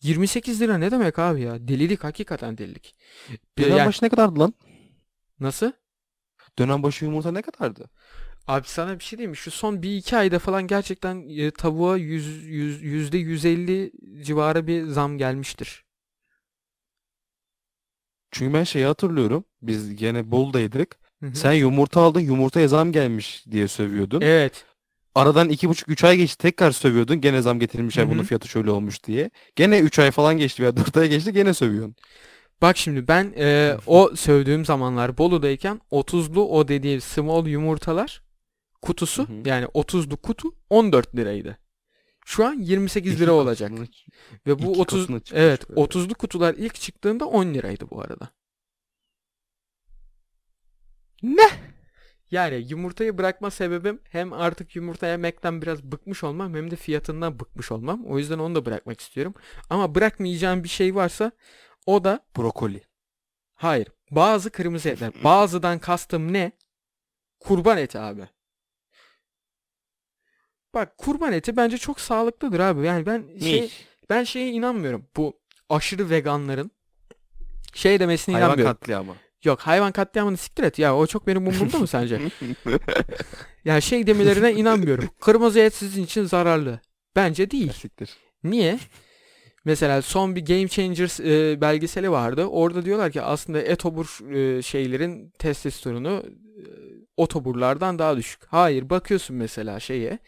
28 lira ne demek abi ya? Delilik hakikaten delilik. Dönem yani- başı ne kadardı lan? Nasıl? Dönem başı yumurta ne kadardı? Abi sana bir şey diyeyim mi? Şu son bir iki ayda falan gerçekten e, tavuğa yüz, yüz, yüzde 150 civarı bir zam gelmiştir. Çünkü ben şeyi hatırlıyorum. Biz gene Bolu'daydık. Hı hı. Sen yumurta aldın yumurtaya zam gelmiş diye sövüyordun. Evet. Aradan iki buçuk üç ay geçti tekrar sövüyordun. Gene zam getirilmişler Hı bunun hı. fiyatı şöyle olmuş diye. Gene üç ay falan geçti veya dört ay geçti gene sövüyorsun. Bak şimdi ben e, o sövdüğüm zamanlar Bolu'dayken 30'lu o dediğim small yumurtalar kutusu Hı hı. yani 30'lu kutu 14 liraydı. Şu an 28 İki lira olacak. Ve bu iki 30 katına çıkmış evet böyle. 30'lu kutular ilk çıktığında 10 liraydı bu arada. Ne? Yani yumurtayı bırakma sebebim hem artık yumurta yemekten biraz bıkmış olmam hem de fiyatından bıkmış olmam. O yüzden onu da bırakmak istiyorum. Ama bırakmayacağım bir şey varsa o da Brokoli. hayır. Bazı kırmızı etler. Bazıdan kastım ne? Kurban eti abi. Bak kurban eti bence çok sağlıklıdır abi. Yani ben şey ben şeye inanmıyorum. Bu aşırı veganların şey demesine Hayvan inanmıyorum. katliamı. Yok hayvan katliamını siktir et ya. O çok benim umurumda mı sence? Ya şey demelerine inanmıyorum. Kırmızı et sizin için zararlı. Bence değil. Siktir. Niye? Mesela son bir Game Changers e, belgeseli vardı. Orada diyorlar ki aslında etobur e, şeylerin testosteronu e, otoburlardan daha düşük. Hayır bakıyorsun mesela şeye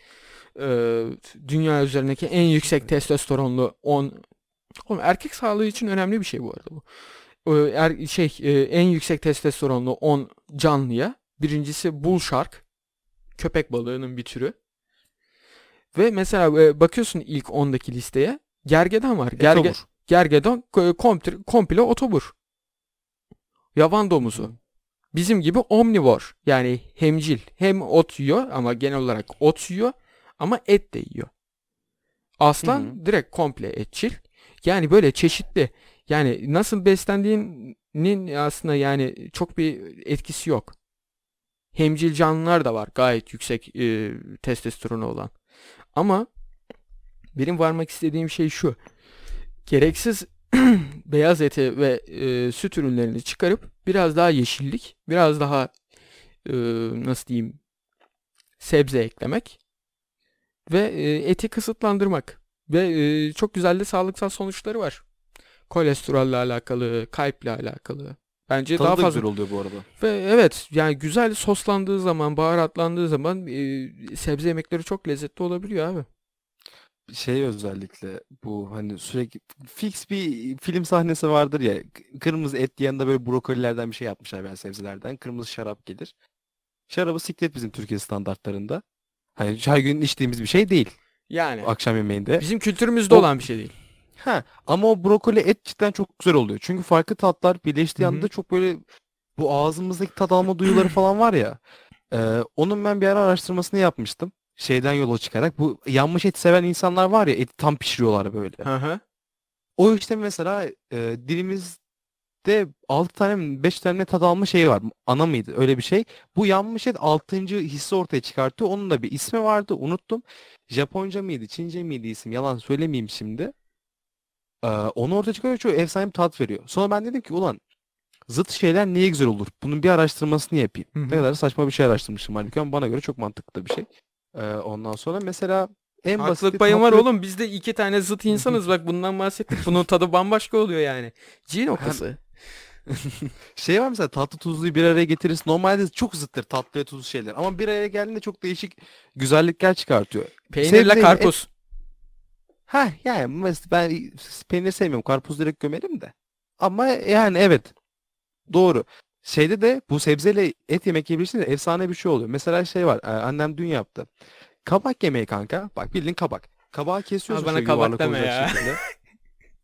e, dünya üzerindeki en yüksek testosteronlu 10 Oğlum erkek sağlığı için önemli bir şey bu arada bu. E, er, şey e, en yüksek testosteronlu 10 canlıya birincisi bull shark köpek balığının bir türü. Ve mesela e, bakıyorsun ilk 10'daki listeye gergedan var. Gerge, Etobur. gergedan e, komple, otobur. Yaban domuzu. Bizim gibi omnivor yani hemcil. Hem ot yiyor ama genel olarak ot yiyor ama et de yiyor. Aslan Hı direkt komple etçil. Yani böyle çeşitli. Yani nasıl beslendiğinin aslında yani çok bir etkisi yok. Hemcil canlılar da var gayet yüksek e, testosteronu olan. Ama benim varmak istediğim şey şu. Gereksiz beyaz eti ve e, süt ürünlerini çıkarıp biraz daha yeşillik, biraz daha e, nasıl diyeyim sebze eklemek ve e, eti kısıtlandırmak ve e, çok güzel de sağlıksal sonuçları var. Kolesterolle alakalı, kalple alakalı. Bence Tadı daha da fazla güzel oluyor bu arada. ve evet yani güzel soslandığı zaman, baharatlandığı zaman e, sebze yemekleri çok lezzetli olabiliyor abi. Şey özellikle bu hani sürekli fix bir film sahnesi vardır ya kırmızı et yanında böyle brokolilerden bir şey yapmışlar veya sebzelerden kırmızı şarap gelir. Şarabı siklet bizim Türkiye standartlarında. Hani her gün içtiğimiz bir şey değil Yani akşam yemeğinde. bizim kültürümüzde O- olan bir şey değil. Ha ama o brokoli et cidden çok güzel oluyor. Çünkü farklı tatlar birleştiği anda çok böyle bu ağzımızdaki tat alma duyuları falan var ya. e, onun ben bir ara araştırmasını yapmıştım. Şeyden yola çıkarak bu yanmış et seven insanlar var ya eti tam pişiriyorlar böyle. Hı hı. O işte mesela e, dilimizde 6 tane mi 5 tane tat alma şeyi var. Ana mıydı? Öyle bir şey. Bu yanmış et 6. hissi ortaya çıkartıyor. Onun da bir ismi vardı. Unuttum. Japonca mıydı? Çince miydi isim? Yalan söylemeyeyim şimdi. Ee, onu ortaya çıkarıyor. Çok efsane bir tat veriyor. Sonra ben dedim ki ulan zıt şeyler niye güzel olur? Bunun bir araştırmasını yapayım. Hı hı. Ne kadar saçma bir şey araştırmışım halbuki ama bana göre çok mantıklı bir şey. Ee, ondan sonra mesela en basit Haklılık payım var oğlum. Biz de iki tane zıt insanız. Bak bundan bahsettik. Bunun tadı bambaşka oluyor yani. G noktası. Şey var mesela tatlı tuzluyu bir araya getirirsin. Normalde çok zıttır tatlı ve tuzlu şeyler. Ama bir araya geldiğinde çok değişik güzellikler çıkartıyor. Peynirle Sebzeyle karpuz. Ha yani ben peynir sevmiyorum. Karpuz direkt gömerim de. Ama yani evet. Doğru. Şeyde de bu sebzeyle et yemek yiyebilirsin de efsane bir şey oluyor. Mesela şey var. e, Annem dün yaptı. Kabak yemeği kanka. Bak bildiğin kabak. Kabağı kesiyorsun bana şöyle kabak deme ya. şekilde.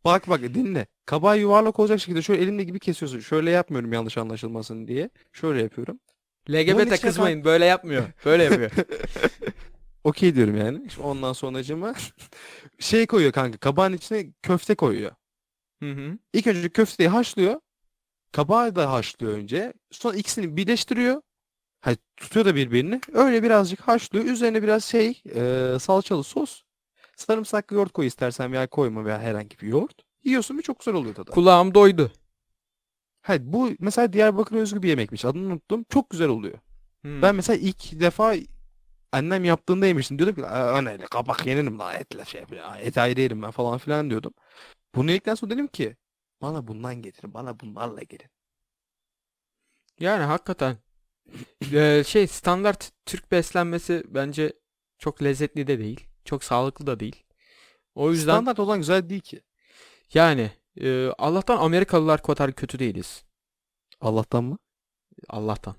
Bak bak dinle. Kabağı yuvarlak olacak şekilde şöyle elimle gibi kesiyorsun. Şöyle yapmıyorum yanlış anlaşılmasın diye. Şöyle yapıyorum. Bunun LGBT içine kızmayın. Böyle yapmıyor. Böyle yapıyor. Okey diyorum yani. İşte Ondan sonracığıma şey koyuyor kanka. Kabağın içine köfte koyuyor. Hı hı. İlk önce köfteyi haşlıyor. Kabağı da haşlıyor önce. Sonra ikisini birleştiriyor. Ha, tutuyor da birbirini. Öyle birazcık haşlıyor. Üzerine biraz şey e, salçalı sos. Sarımsaklı yoğurt koy istersen veya koyma veya herhangi bir yoğurt. Yiyorsun ve çok güzel oluyor tadı. Kulağım doydu. Ha, bu mesela Diyarbakır özgü bir yemekmiş. Adını unuttum. Çok güzel oluyor. Hı. Ben mesela ilk defa annem yaptığında yemiştim. Diyordum ki "Aa, anneyle kabak yenirim lan etle şey yapıyor. Et ayrı yerim ben falan filan diyordum. Bunu yedikten sonra dedim ki bana bundan getirin. Bana bunlarla gelin. Yani hakikaten Eee, şey standart Türk beslenmesi bence çok lezzetli de değil. Çok sağlıklı da değil. O yüzden Standart olan güzel değil ki. Yani eee, Allah'tan Amerikalılar kadar kötü değiliz. Allah'tan mı? Allah'tan.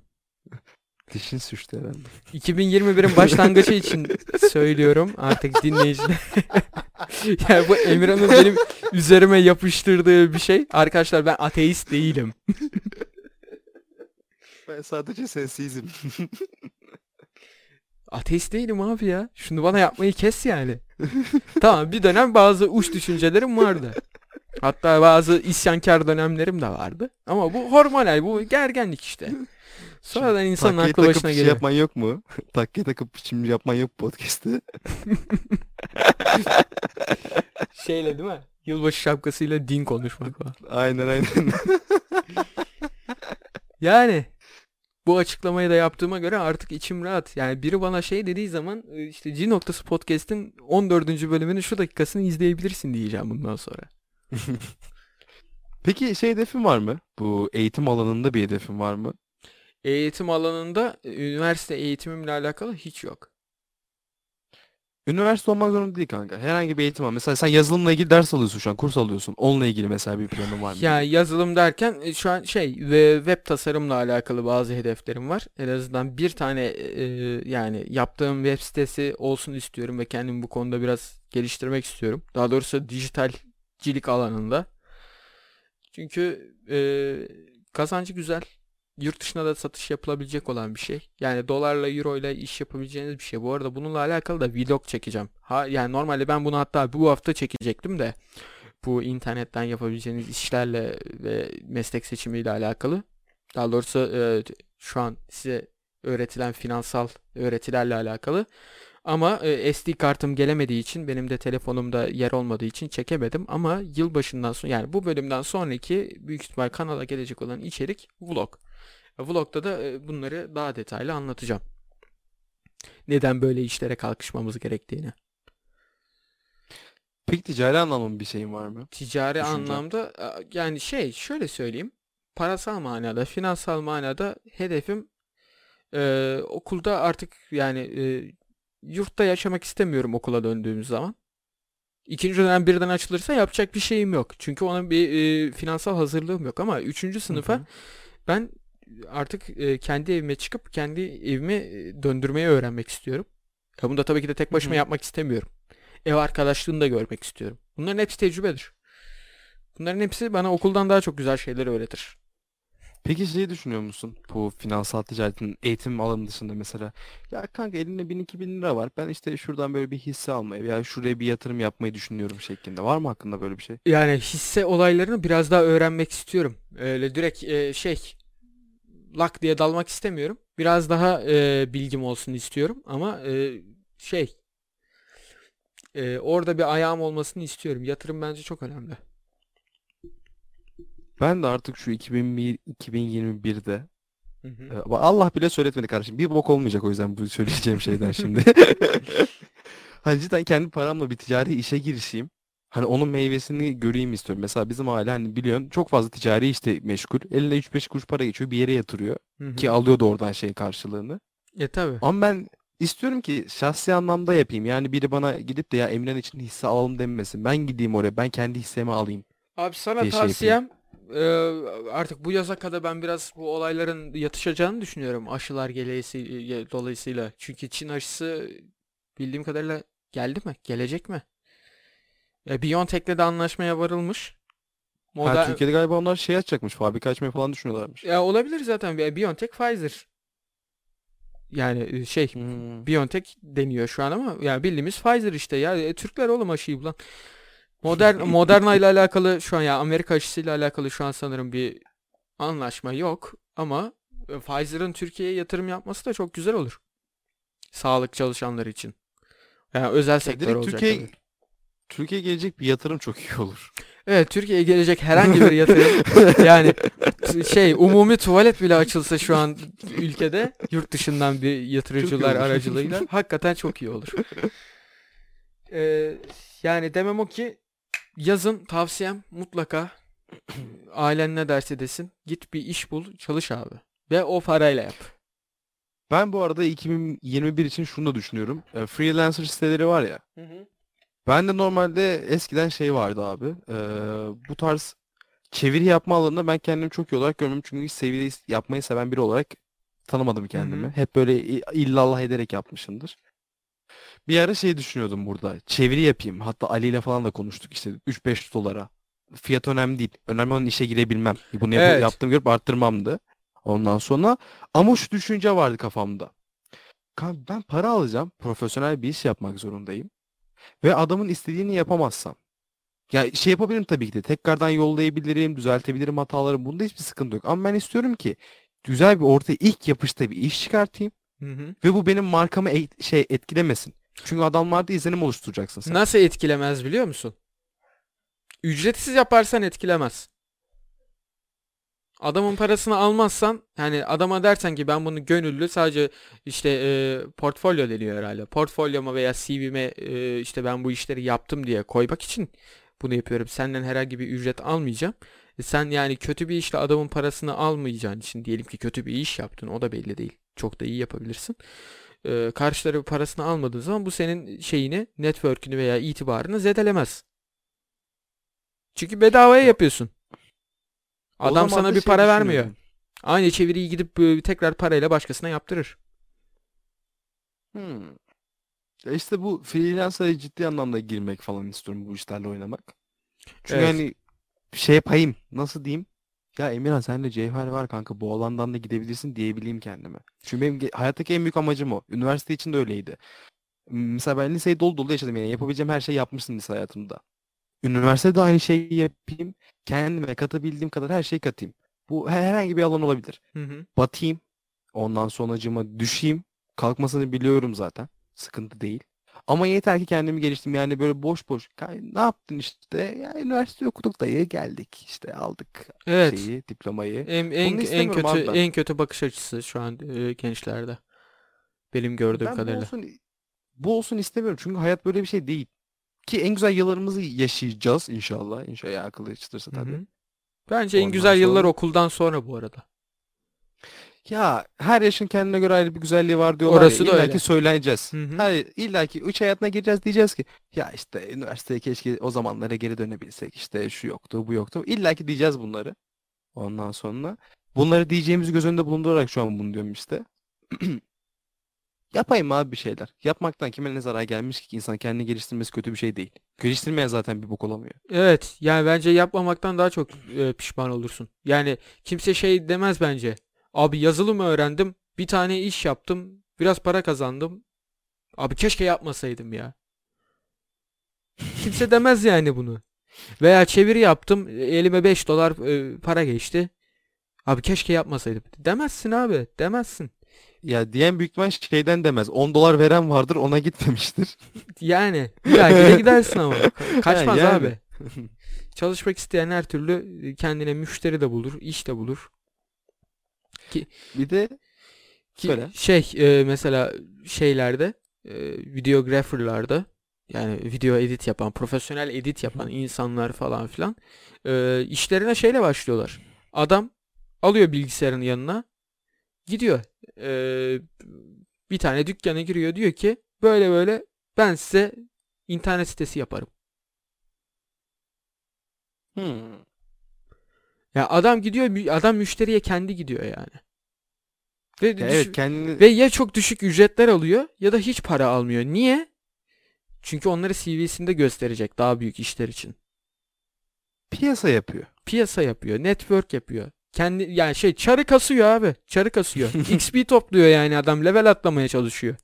Dişin sürçtü herhalde. 2021'in başlangıcı için söylüyorum artık dinleyiciler. yani bu Emirhan'ın benim üzerime yapıştırdığı bir şey. Arkadaşlar ben ateist değilim. Ben sadece sensizim. Ateist değilim abi ya. Şunu bana yapmayı kes yani. tamam bir dönem bazı uç düşüncelerim vardı. Hatta bazı isyankar dönemlerim de vardı. Ama bu hormonal, bu gergenlik işte. Sonradan insanın Takkiye aklı takıp başına şey geliyor. yapman yok mu? Takkiye takıp şimdi yapman yok podcast'ı. Şeyle değil mi? Yılbaşı şapkasıyla din konuşmak var. Aynen aynen. Yani bu açıklamayı da yaptığıma göre artık içim rahat. Yani biri bana şey dediği zaman e, işte G noktası podcast'in 14. bölümünün şu dakikasını izleyebilirsin diyeceğim bundan sonra. Peki şey hedefin var mı? Bu eğitim alanında bir hedefin var mı? Eğitim alanında e, üniversite eğitimimle alakalı hiç yok. Üniversite olmak zorunda değil kanka. Herhangi bir eğitim var. Mesela sen yazılımla ilgili ders alıyorsun şu an. Kurs alıyorsun. Onunla ilgili mesela bir planın var mı? Ya yazılım derken e, şu an şey ve web tasarımla alakalı bazı hedeflerim var. En azından bir tane e, yani yaptığım web sitesi olsun istiyorum ve kendimi bu konuda biraz geliştirmek istiyorum. Daha doğrusu dijitalcilik alanında. Çünkü e, kazancı güzel. Yurt dışına da satış yapılabilecek olan bir şey. Yani dolarla, euro ile iş yapabileceğiniz bir şey. Bu arada bununla alakalı da vlog çekeceğim. Ha, yani normalde ben bunu hatta bu hafta çekecektim de bu internetten yapabileceğiniz işlerle ve meslek seçimiyle alakalı. Daha doğrusu e, şu an size öğretilen finansal öğretilerle alakalı. Ama e, SD kartım gelemediği için benim de telefonumda yer olmadığı için çekemedim. Ama yılbaşından sonra yani bu bölümden sonraki büyük ihtimal kanala gelecek olan içerik vlog. Vlog'da da e, bunları daha detaylı anlatacağım. Neden böyle işlere kalkışmamız gerektiğini. Peki ticari anlamda bir şeyin var mı? Ticari Düşünce. anlamda a, yani şey şöyle söyleyeyim. Parasal manada, finansal manada hedefim e, okulda artık yani e, yurtta yaşamak istemiyorum okula döndüğümüz zaman. İkinci dönem birden açılırsa yapacak bir şeyim yok. Çünkü ona bir e, finansal hazırlığım yok ama üçüncü sınıfa hı. ben artık e, kendi evime çıkıp kendi evimi e, döndürmeyi öğrenmek istiyorum. Ya bunu da tabii ki de tek başıma hı. yapmak istemiyorum. Ev arkadaşlığını da görmek istiyorum. Bunların hepsi tecrübedir. Bunların hepsi bana okuldan daha çok güzel şeyler öğretir. Peki şeyi düşünüyor musun? Bu finansal ticaretin eğitim alanı dışında mesela. Ya kanka elinde 1000-2000 lira var. Ben işte şuradan böyle bir hisse almayı veya şuraya bir yatırım yapmayı düşünüyorum şeklinde. Var mı hakkında böyle bir şey? Yani hisse olaylarını biraz daha öğrenmek istiyorum. Öyle direkt e, şey lak diye dalmak istemiyorum. Biraz daha e, bilgim olsun istiyorum ama e, şey e, orada bir ayağım olmasını istiyorum. Yatırım bence çok önemli. Ben de artık şu 2001, 2021'de Hı hı. e, Allah bile söyletmedi kardeşim. Bir bok olmayacak o yüzden bu söyleyeceğim şeyden şimdi. Hani cidden kendi paramla bir ticari işe girişeyim. Hani onun meyvesini göreyim istiyorum. Mesela bizim aile hani biliyorsun çok fazla ticari işte meşgul. Eline 3-5 kuruş para geçiyor bir yere yatırıyor. Hı hı. Ki alıyor da oradan şey karşılığını. E tabii. Ama ben istiyorum ki şahsi anlamda yapayım. Yani biri bana gidip de ya Emren için hisse alalım demesin. Ben gideyim oraya. Ben kendi hissemi alayım. Abi sana diye şey yapayım. E, artık bu yaza kadar ben biraz bu olayların yatışacağını düşünüyorum aşılar geleysi, e, dolayısıyla. Çünkü Çin aşısı bildiğim kadarıyla geldi mi? Gelecek mi? E, BioNTech'le de anlaşmaya varılmış. Ha, Moder- Türkiye'de galiba onlar şey açacakmış. Fabrika açmayı falan düşünüyorlarmış. Ya olabilir zaten. BioNTech, Pfizer. Yani e, şey Hmm. BioNTech deniyor şu an ama yani bildiğimiz Pfizer işte ya. E, Türkler oğlum aşıyı bulan. Modern Moderna ile alakalı şu an ya Amerika aşısıyla alakalı şu an sanırım bir anlaşma yok ama e, Pfizer'ın Türkiye'ye yatırım yapması da çok güzel olur. Sağlık çalışanları için. Yani özel sektör direkt olacak Türkiye tabii. Türkiye gelecek bir yatırım çok iyi olur. Evet Türkiye'ye gelecek herhangi bir yatırım yani şey umumi tuvalet bile açılsa şu an ülkede yurt dışından bir yatırıcılar olur. aracılığıyla hakikaten çok iyi olur. Ee, yani demem o ki yazın tavsiyem mutlaka ailen ne derse desin git bir iş bul çalış abi ve o parayla yap. Ben bu arada 2021 için şunu da düşünüyorum. E, Freelancer siteleri var ya. Ben de normalde eskiden şey vardı abi. e, bu tarz çeviri yapma alanında ben kendimi çok iyi olarak görmüyorum. Çünkü sevgili yapmayı seven biri olarak tanımadım kendimi. Hep böyle illallah ederek yapmışımdır. Bir ara şey düşünüyordum burada. Çeviri yapayım. Hatta Ali ile falan da konuştuk işte 3-5 dolara. Fiyat önemli değil. Önemli olan işe girebilmem. Bunu yap- Evet. yaptığım görüp arttırmamdı. Ondan sonra ama şu düşünce vardı kafamda. Kanka ben para alacağım. Profesyonel bir iş yapmak zorundayım. Ve adamın istediğini yapamazsam. Ya şey yapabilirim tabii ki de. Tekrardan yollayabilirim, düzeltebilirim hataları. Bunda hiçbir sıkıntı yok. Ama ben istiyorum ki güzel bir ortaya ilk yapışta bir iş çıkartayım. Hı hı. Ve bu benim markamı e- şey etkilemesin. Çünkü adamlarda izlenim oluşturacaksın sen. Nasıl etkilemez biliyor musun? Ücretsiz yaparsan etkilemez. Adamın parasını almazsan yani adama dersen ki ben bunu gönüllü sadece işte e, portfolyo deniyor herhalde. Portfolyoma veya CV'me e, işte ben bu işleri yaptım diye koymak için bunu yapıyorum. Senden herhangi bir ücret almayacağım. E, sen yani kötü bir işle adamın parasını almayacağın için diyelim ki kötü bir iş yaptın o da belli değil. Çok da iyi yapabilirsin. E, karşı tarafı parasını almadığın zaman bu senin şeyini, network'ünü veya itibarını zedelemez. Çünkü bedavaya yapıyorsun. Adam sana bir şey para vermiyor. Aynı çeviriyi gidip e, tekrar parayla başkasına yaptırır. Hmm. Ya işte bu freelancer'a ciddi anlamda girmek falan istiyorum bu işlerle oynamak. Çünkü Evet. hani şey yapayım nasıl diyeyim? Ya Emirhan sende cevher var kanka bu alandan da gidebilirsin diyebileyim kendime. Çünkü benim ge- hayattaki en büyük amacım o. Üniversite için de öyleydi. Mesela ben liseyi dolu dolu yaşadım yani yapabileceğim her şeyi yapmıştım lise hayatımda. Üniversitede aynı şeyi yapayım. Kendime katabildiğim kadar her şeyi katayım. Bu her- herhangi bir alan olabilir. Hı hı. Batayım. Ondan sonracığıma düşeyim. Kalkmasını biliyorum zaten. Sıkıntı değil. Ama yeter ki kendimi geliştim. Yani böyle boş boş. "Kay- Ne yaptın işte? Ya üniversite okuduk dayı geldik. işte aldık Evet. şeyi, diplomayı. En, en, en kötü abi en kötü bakış açısı şu an e, gençlerde. Benim gördüğüm Ben bu kadarıyla. olsun, bu olsun istemiyorum. Çünkü hayat böyle bir şey değil. Ki en güzel yıllarımızı yaşayacağız inşallah. İnşallah akıllı çıtırsa Hı tabii. hı. Bence en Ondan güzel yıllar sonra- okuldan sonra bu arada. Ya her yaşın kendine göre ayrı bir güzelliği var diyorlar ya. Orası da İlla öyle. ki söyleyeceğiz. Hı hı. Hayır, illa ki üç hayatına gireceğiz diyeceğiz ki ya işte üniversiteye keşke o zamanlara geri dönebilsek işte şu yoktu bu yoktu. İlla ki diyeceğiz bunları. Ondan sonra bunları diyeceğimizi göz önünde bulundurarak şu an bunu diyorum işte. Yapayım abi bir şeyler. Yapmaktan kime ne zarar gelmiş ki insan kendini geliştirmesi kötü bir şey değil. Geliştirmeye zaten bir bok olamıyor. Evet yani bence yapmamaktan daha çok e, pişman olursun. Yani kimse şey demez bence. Abi yazılım öğrendim. Bir tane iş yaptım. Biraz para kazandım. Abi keşke yapmasaydım ya. Kimse demez yani bunu. Veya çeviri yaptım. Elime 5 dolar e, para geçti. Abi keşke yapmasaydım. Demezsin abi. Demezsin. Ya diyen büyük ihtimal şeyden demez. 10 dolar veren vardır ona gitmemiştir. Yani bir dahakine gidersin ama. Ka- Kaçmaz yani. abi. Çalışmak isteyen her türlü kendine müşteri de bulur, iş de bulur. Bir de Ki Söyle. şey e, mesela şeylerde e, videographerlarda yani video edit yapan, profesyonel edit yapan insanlar falan filan e, işlerine şeyle başlıyorlar. Adam alıyor bilgisayarın yanına gidiyor. E, bir tane dükkana giriyor diyor ki böyle böyle ben size internet sitesi yaparım. hmm, Ya adam gidiyor adam müşteriye kendi gidiyor yani. Ve ya evet kendini Ve ya çok düşük ücretler alıyor ya da hiç para almıyor. Niye? Çünkü onları CV'sinde gösterecek daha büyük işler için. piyasa yapıyor. Piyasa yapıyor, network yapıyor. Kendi yani şey çarı kasıyor abi. Çarı kasıyor. XP topluyor yani adam level atlamaya çalışıyor.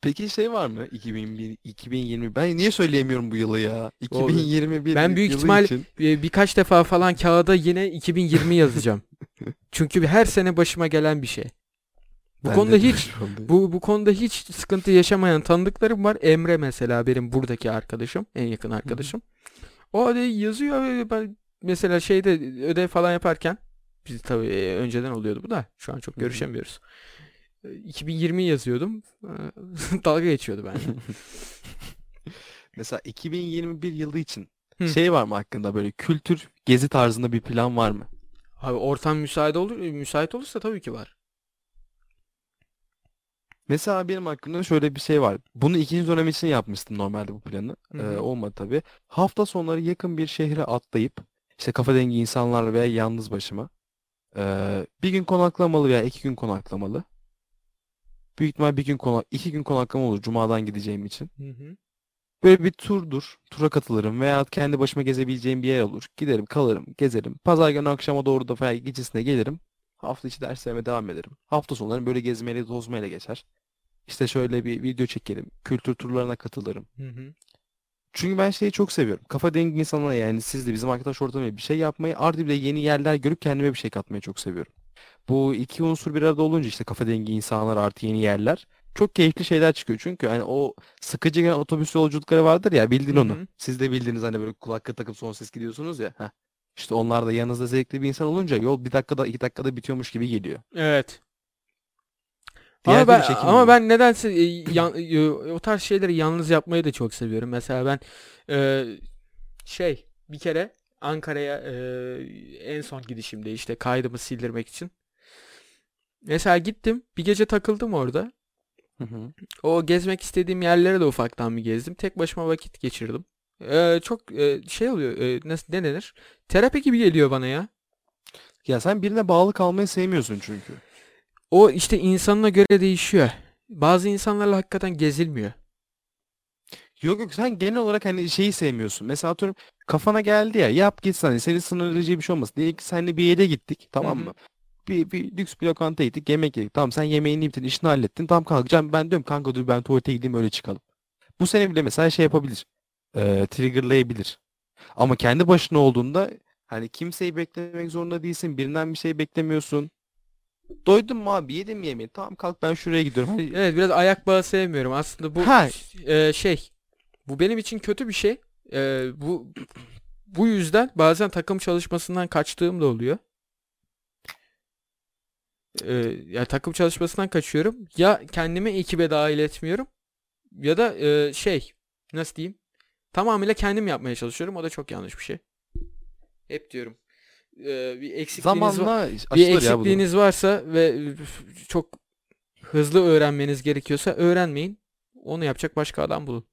Peki şey var mı? 2001, 2020. Ben niye söyleyemiyorum bu yılı ya? Doğru. 2021 Ben büyük yılı ihtimal- için. Bir- birkaç defa falan kağıda yine 2020 yazacağım. Çünkü her sene başıma gelen bir şey. Bu Ben konuda hiç. Bu bu konuda hiç sıkıntı yaşamayan tanıdıklarım var. Emre mesela benim buradaki arkadaşım, en yakın arkadaşım. O hadi yazıyor ben mesela şeyde ödev falan yaparken biz tabii e, önceden oluyordu bu da şu an çok görüşemiyoruz. E, 2020 yazıyordum. e, Dalga geçiyordu ben. Mesela 2021 yılı için Hı. şey var mı hakkında böyle kültür gezi tarzında bir plan var mı? Abi ortam müsait olur müsait olursa tabii ki var. Mesela benim hakkında şöyle bir şey var. Bunu ikinci dönem için yapmıştım normalde bu planı. Hı Ee, olmadı tabii. Hafta sonları yakın bir şehre atlayıp işte kafa dengi insanlarla veya yalnız başıma ee, bir gün konaklamalı veya iki gün konaklamalı. Büyük ihtimal bir gün konak iki gün konaklama olur Cuma'dan gideceğim için. Hı hı. Böyle bir turdur. Tura katılırım veya kendi başıma gezebileceğim bir yer olur. Giderim, kalırım, gezerim. Pazar günü akşama doğru da veya gecesine gelirim. Hafta içi derslerime devam ederim. Hafta sonları böyle gezmeyle, tozmayla geçer. İşte şöyle bir video çekerim. Kültür turlarına katılırım. Hı hı. Çünkü ben şeyi çok seviyorum. Kafa dengi insanlara yani siz de bizim arkadaş ortamıyla bir şey yapmayı artı bir de yeni yerler görüp kendime bir şey katmayı çok seviyorum. Bu iki unsur bir arada olunca işte kafa dengi insanlar artı yeni yerler çok keyifli şeyler çıkıyor. Çünkü hani o sıkıcı gelen otobüs yolculukları vardır ya bildin Hı onu. Siz de bildiğiniz hani böyle kulaklık takıp son ses gidiyorsunuz ya. Heh. İşte onlar da yanınızda zevkli bir insan olunca yol bir dakikada iki dakikada bitiyormuş gibi geliyor. Evet. Diğer Ama ben, ama ben nedense e, yan- e, o tarz şeyleri yalnız yapmayı da çok seviyorum. Mesela ben e, şey bir kere Ankara'ya e, en son gidişimde işte kaydımı sildirmek için. Mesela gittim bir gece takıldım orada. Hı hı. O gezmek istediğim yerlere de ufaktan bir gezdim. Tek başıma vakit geçirdim. E, çok e, şey oluyor e, nasıl ne denir? Terapi gibi geliyor bana ya. Ya sen birine bağlı kalmayı sevmiyorsun çünkü. O işte insanına göre değişiyor. Bazı insanlarla hakikaten gezilmiyor. Yok yok sen genel olarak hani şeyi sevmiyorsun. Mesela atıyorum kafana geldi ya yap gitsin hani senin sınırlayıcı bir şey olmasın. Diyelim ki seninle bir yere gittik tamam Hı hı. mı? Bir, bir lüks bir lokanta gittik yemek yedik. Tamam sen yemeğini bitirdin işini hallettin. Tamam kalkacağım ben diyorum kanka dur ben tuvalete gideyim öyle çıkalım. Bu seni bile mesela şey yapabilir. Eee triggerlayabilir. Ama kendi başına olduğunda hani kimseyi beklemek zorunda değilsin. Birinden bir şey beklemiyorsun. Doydun mu abi yedim yemeği? Tamam kalk ben şuraya gidiyorum. Hani Evet biraz ayak bağı sevmiyorum. Aslında bu Ha. e, şey bu benim için kötü bir şey. E, bu bu yüzden bazen takım çalışmasından kaçtığım da oluyor. E, ya takım çalışmasından kaçıyorum. Ya kendimi ekibe dahil etmiyorum ya da e, şey nasıl diyeyim? Tamamıyla kendim yapmaya çalışıyorum. O da çok yanlış bir şey. Hep diyorum. E, bir eksikliğiniz var. zamanla Bir bu durum. eksikliğiniz varsa ve çok hızlı öğrenmeniz gerekiyorsa öğrenmeyin. Onu yapacak başka adam bulun.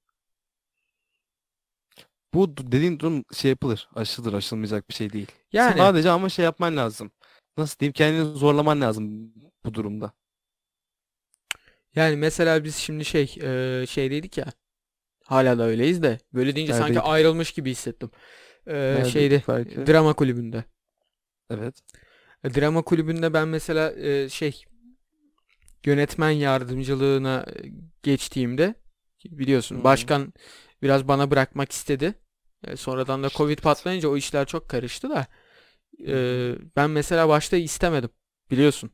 Bu dediğin durum şey yapılır. Aşılır. Aşılmayacak bir şey değil. Yani Sadece ama şey yapman lazım. Nasıl diyeyim? Kendini zorlaman lazım bu durumda. Yani mesela biz şimdi şey e, şeydeydik ya. Hala da öyleyiz de. Böyle deyince sanki Neredeydik? ayrılmış gibi hissettim. E, şeyde belki? drama kulübünde. Evet. E, Drama kulübünde ben mesela e, şey yönetmen yardımcılığına e, geçtiğimde biliyorsun Hı. başkan biraz bana bırakmak istedi. E, sonradan da Covid patlayınca o işler çok karıştı da e, ben mesela başta istemedim. Biliyorsun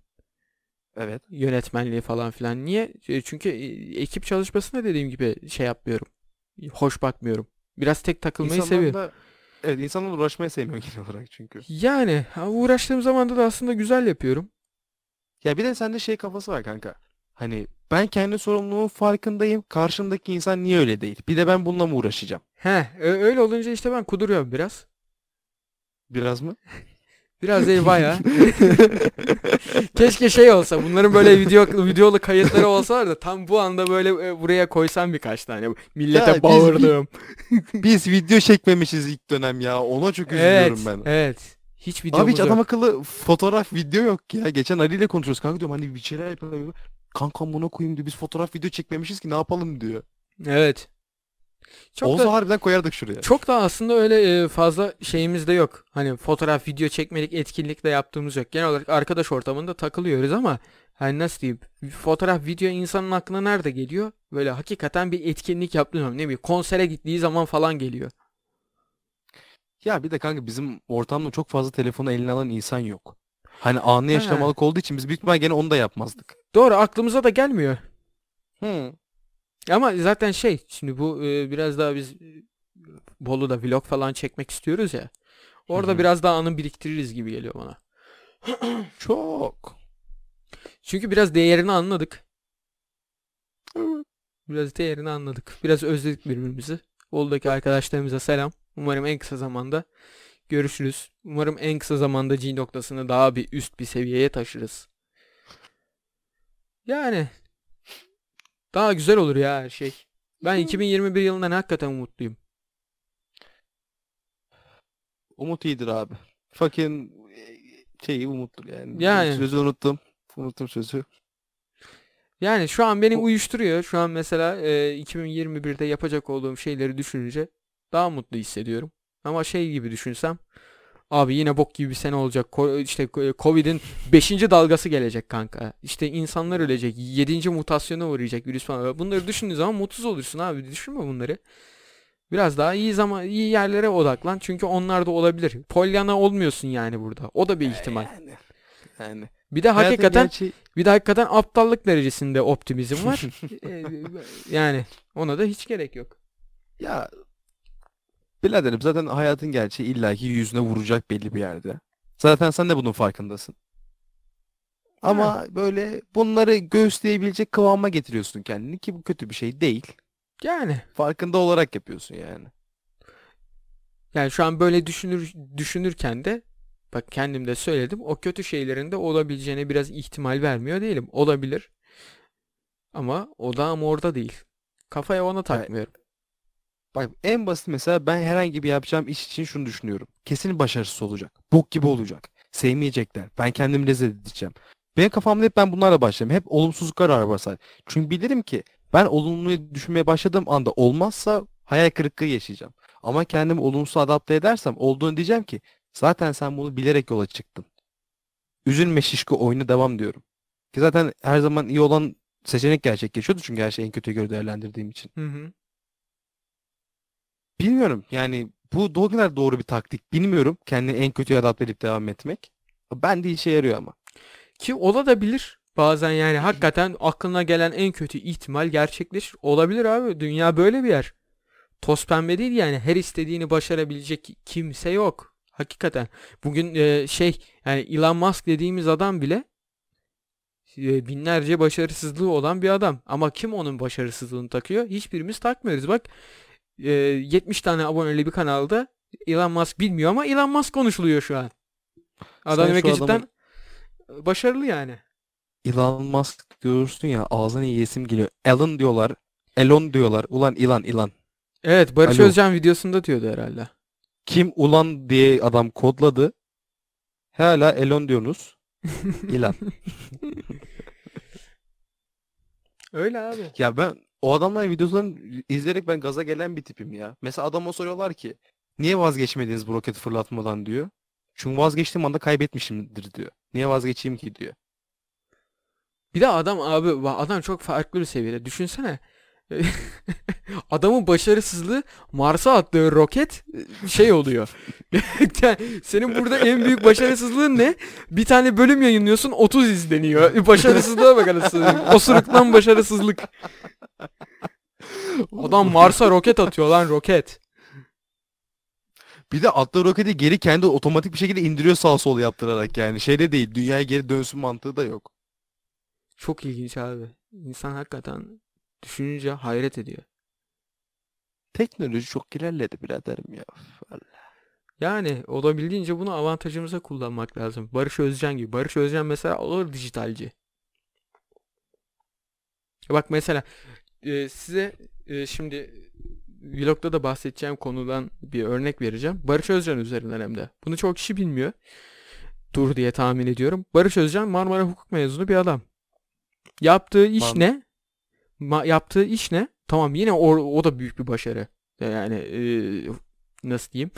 Evet. yönetmenliği falan filan. Niye? Çünkü ekip çalışmasına dediğim gibi şey yapmıyorum. Hoş bakmıyorum. Biraz tek takılmayı İnsanlar seviyorum. da evet insanlar uğraşmayı sevmiyor genel olarak çünkü. Yani uğraştığım zamanda da aslında güzel yapıyorum. Ya bir de sende şey kafası var kanka. Hani ben kendi sorumluluğumun farkındayım. Karşımdaki insan niye öyle değil? Bir de ben bununla mı uğraşacağım? He, öyle olunca işte ben kuduruyorum biraz. Biraz mı? Biraz değil bayağı. Keşke şey olsa bunların böyle video videolu kayıtları olsa da tam bu anda böyle e, buraya koysam birkaç tane. Millete Ya biz bağırdım. Biz video çekmemişiz ilk dönem ya. Ona çok Evet, üzülüyorum ben. evet. Hiç Abi videomuz hiç adam akıllı fotoğraf video yok ya. Geçen Ali ile konuşuyoruz. Kanka diyorum hani bir şeyler yapalım. Kankam buna koyayım diyor. Biz fotoğraf video çekmemişiz ki ne yapalım diyor. Evet. Çok Olsa da harbiden koyardık şuraya. çok da aslında öyle e, fazla şeyimiz de yok. Hani fotoğraf, video çekmelik etkinlik de yaptığımız yok. Genel olarak arkadaş ortamında takılıyoruz ama hani nasıl diyeyim? Fotoğraf, video insanın aklına nerede geliyor? Böyle hakikaten bir etkinlik yaptığı zaman ne bileyim konsere gittiği zaman falan geliyor. Ya bir de kanka bizim ortamda çok fazla telefonu eline alan insan yok. Hani anı yaşamalık olduğu için biz büyük ihtimal gene onu da yapmazdık. Doğru aklımıza da gelmiyor. Hı. Ama zaten şey şimdi bu e, biraz daha biz e, Bolu'da vlog falan çekmek istiyoruz ya. Orada hı. biraz daha anı biriktiririz gibi geliyor bana. Çok. Çünkü biraz değerini anladık. Biraz değerini anladık. Biraz özledik birbirimizi. Bolu'daki arkadaşlarımıza selam. Umarım en kısa zamanda görüşürüz. Umarım en kısa zamanda G noktasını daha bir üst bir seviyeye taşırız. Yani daha güzel olur ya her şey. Ben 2021 yılından hakikaten umutluyum. Umut iyidir abi. Fucking şeyi umuttur yani. Yani. Sözü unuttum. Unuttum sözü. Yani şu an beni uyuşturuyor. Şu an mesela e, 2021'de yapacak olduğum şeyleri düşününce daha mutlu hissediyorum. Ama şey gibi düşünsem abi yine bok gibi bir sene olacak. Ko- işte Covid'in 5. dalgası gelecek kanka. İşte insanlar ölecek. 7. mutasyona uğrayacak virüs falan. Bunları düşündüğün zaman mutsuz olursun abi. Düşünme bunları. Biraz daha iyi zaman iyi yerlere odaklan. Çünkü onlar da olabilir. Pollyanna olmuyorsun yani burada. O da bir ihtimal. Yani. Yani. Bir de Hayatın hakikaten gerçeği- bir de hakikaten aptallık derecesinde optimizm var. Ee, yani ona da hiç gerek yok. Ya biraderim zaten hayatın gerçeği illaki yüzüne vuracak belli bir yerde. Zaten sen de bunun farkındasın. Ama böyle bunları göğüsleyebilecek kıvama getiriyorsun kendini ki bu kötü bir şey değil. Yani Farkında olarak yapıyorsun yani. yani şu an böyle düşünür düşünürken de bak kendim de söyledim. O kötü şeylerin de olabileceğine biraz ihtimal vermiyor değilim. Olabilir. Ama o da ama orada değil. Kafaya ona takmıyorum. Bak en basit mesela ben herhangi bir yapacağım iş için şunu düşünüyorum. Kesin başarısız olacak. Bok gibi olacak. Sevmeyecekler. Ben kendimi rezil edeceğim. Benim kafamda hep ben bunlarla başlarım. Hep olumsuzluklar var basar. Çünkü bilirim ki ben olumluyu düşünmeye başladığım anda olmazsa hayal kırıklığı yaşayacağım. Ama kendimi olumsuz adapte edersem olduğunu diyeceğim ki zaten sen bunu bilerek yola çıktın. Üzülme şişko oyuna devam diyorum. Ki zaten her zaman iyi olan seçenek gerçekleşiyordu çünkü her şeyi en kötüye göre değerlendirdiğim için. Hı hı. Bilmiyorum yani bu ne kadar doğru bir taktik bilmiyorum. Kendini en kötüye adapte edip devam etmek. Ben de işe yarıyor ama. Ki ola da bilir. Bazen yani hakikaten aklına gelen en kötü ihtimal gerçekleşir. Olabilir abi. Dünya böyle bir yer. Toz pembe değil yani. Her istediğini başarabilecek kimse yok. Hakikaten. Bugün e, şey yani Elon Musk dediğimiz adam bile e, binlerce başarısızlığı olan bir adam. Ama kim onun başarısızlığını takıyor? Hiçbirimiz takmıyoruz. Bak e, 70 tane aboneli bir kanalda Elon Musk bilmiyor ama Elon Musk konuşuluyor şu an. Adam demek cidden başarılı yani. Elon Musk diyorsun ya ağzına yesim geliyor. Elon diyorlar. Elon diyorlar. Ulan Elon Elon. Evet Barış Alo. Özcan videosunda diyordu herhalde. Kim ulan diye adam kodladı. Hala Elon diyorsunuz. Elon. Öyle abi. Ya ben o adamların videolarını izleyerek ben gaza gelen bir tipim ya. Mesela adama soruyorlar ki niye vazgeçmediniz bu roketi fırlatmadan diyor. Çünkü vazgeçtiğim anda kaybetmişimdir diyor. Niye vazgeçeyim ki diyor. Bir de adam abi adam çok farklı bir seviyede. Düşünsene. Adamın başarısızlığı Mars'a attığı roket e, şey oluyor. Yani Senin burada en büyük başarısızlığın ne? Bir tane bölüm yayınlıyorsun 30 izleniyor. Başarısızlığa bak anasını. Osuruktan başarısızlık. Adam Mars'a roket atıyor lan roket. Bir de attığı roketi geri kendi otomatik bir şekilde indiriyor sağ sol yaptırarak yani. Şeyde değil dünyaya geri dönsün mantığı da yok. Çok ilginç abi. İnsan hakikaten düşününce hayret ediyor. Teknoloji çok ilerledi biraderim ya. Yani olabildiğince bunu avantajımıza kullanmak lazım. Barış Özcan gibi. Barış Özcan mesela olur dijitalci. Bak mesela e, size e, şimdi vlogda da bahsedeceğim konudan bir örnek vereceğim. Barış Özcan üzerinden hem de. Bunu çok kişi bilmiyor. Dur diye tahmin ediyorum. Barış Özcan Marmara Hukuk mezunu bir adam. Yaptığı iş Mar- ne? Ma- yaptığı iş ne? Tamam yine o, o da büyük bir başarı. Yani e, nasıl diyeyim?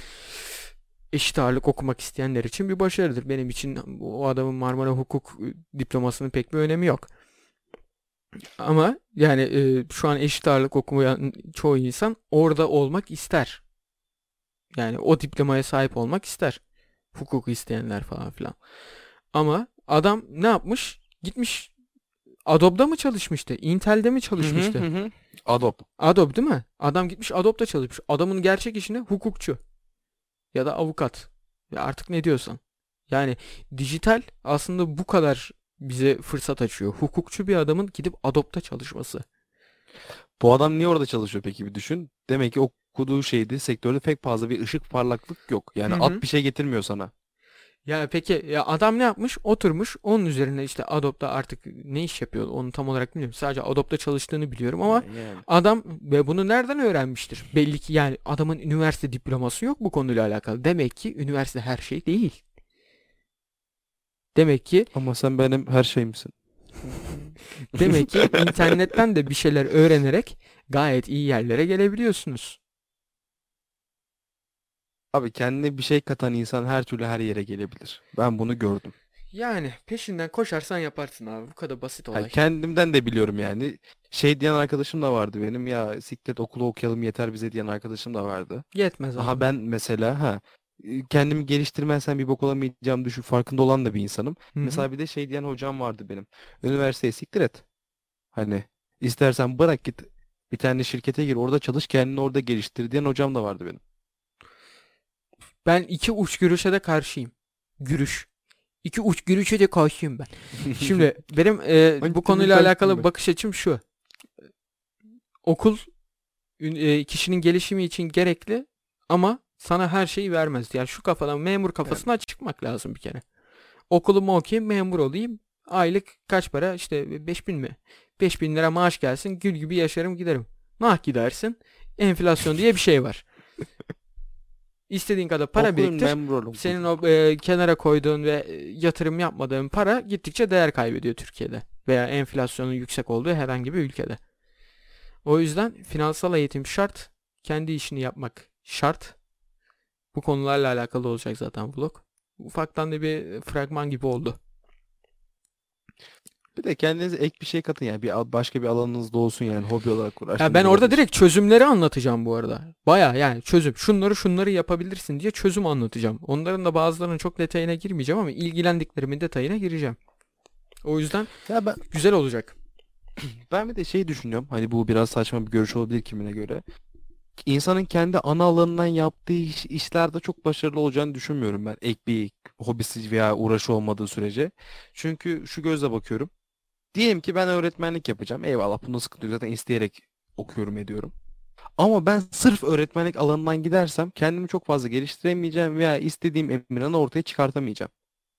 Eşit ağırlık okumak isteyenler için bir başarıdır. Benim için o adamın Marmara Hukuk e, diplomasının pek bir önemi yok. Ama yani e, şu an eşit ağırlık okumayan çoğu insan orada olmak ister. Yani o diplomaya sahip olmak ister. Hukuku isteyenler falan filan. Ama adam ne yapmış? Gitmiş Adobe'da mı çalışmıştı? Intel'de mi çalışmıştı? Adobe. Adobe değil mi? Adam gitmiş Adobe'da çalışmış. Adamın gerçek işi ne? Hukukçu. Ya da avukat. Ya artık ne diyorsan. Yani dijital aslında bu kadar bize fırsat açıyor. Hukukçu bir adamın gidip Adobe'da çalışması. Bu adam niye orada çalışıyor peki bir düşün. Demek ki okuduğu şeydi sektörde pek fazla bir ışık parlaklık yok. Yani Hı hı. at bir şey getirmiyor sana. Ya peki ya adam ne yapmış? Oturmuş onun üzerine işte Adobe'da artık ne iş yapıyor onu tam olarak bilmiyorum. Sadece Adobe'da çalıştığını biliyorum ama Yani. Adam ve bunu nereden öğrenmiştir? Belli ki yani adamın üniversite diploması yok bu konuyla alakalı. Demek ki üniversite her şey değil. Demek ki Ama sen benim her şeyimsin. demek ki internetten de bir şeyler öğrenerek gayet iyi yerlere gelebiliyorsunuz. Abi kendine bir şey katan insan her türlü her yere gelebilir. Ben bunu gördüm. Yani peşinden koşarsan yaparsın abi. Bu kadar basit olay. kendimden de biliyorum yani. Şey diyen arkadaşım da vardı benim. Ya siklet okulu okuyalım yeter bize diyen arkadaşım da vardı. Yetmez abi. Aha ben mesela ha kendimi geliştirmezsem bir bok olamayacağım düşün farkında olan da bir insanım. Hı hı. Mesela bir de şey diyen hocam vardı benim. Üniversiteye siktir et. Hani istersen bırak git bir tane şirkete gir orada çalış kendini orada geliştir diyen hocam da vardı benim. Ben iki uç görüşe de karşıyım. Gürüş. İki uç görüşe de karşıyım ben. Şimdi benim e, bu konuyla alakalı bakış açım şu. Okul e, kişinin gelişimi için gerekli ama sana her şeyi vermez. Yani şu kafadan memur kafasına çıkmak lazım bir kere. Okulumu okuyayım, memur olayım. Aylık kaç para? İşte 5000 mi? 5000 lira maaş gelsin, gül gibi yaşarım giderim. Nah gidersin. Enflasyon diye bir şey var. İstediğin kadar para Okuyun, biriktir. Senin o e, kenara koyduğun ve e, yatırım yapmadığın para gittikçe değer kaybediyor Türkiye'de veya enflasyonun yüksek olduğu herhangi bir ülkede. O yüzden finansal eğitim şart, kendi işini yapmak şart. Bu konularla alakalı olacak zaten vlog. Ufaktan da bir fragman gibi oldu. Bir de kendinize ek bir şey katın yani. Bir başka bir alanınız da olsun yani hobi olarak Ya uğraştığınız ben orada direkt çözümleri anlatacağım bu arada. Baya yani çözüm. Şunları şunları yapabilirsin diye çözüm anlatacağım. Onların da bazılarının çok detayına girmeyeceğim ama ilgilendiklerimin detayına gireceğim. O yüzden Ya ben güzel olacak. Ben bir de şey düşünüyorum. Hani bu biraz saçma bir görüş olabilir kimine göre. İnsanın kendi ana alanından yaptığı iş, işlerde çok başarılı olacağını düşünmüyorum ben. Ek bir hobisi veya uğraşı olmadığı sürece. Çünkü şu gözle bakıyorum. Diyelim ki ben öğretmenlik yapacağım. Eyvallah bunda sıkıntı yok. Zaten isteyerek okuyorum ediyorum. Ama ben sırf öğretmenlik alanından gidersem kendimi çok fazla geliştiremeyeceğim veya istediğim emirhanı ortaya çıkartamayacağım.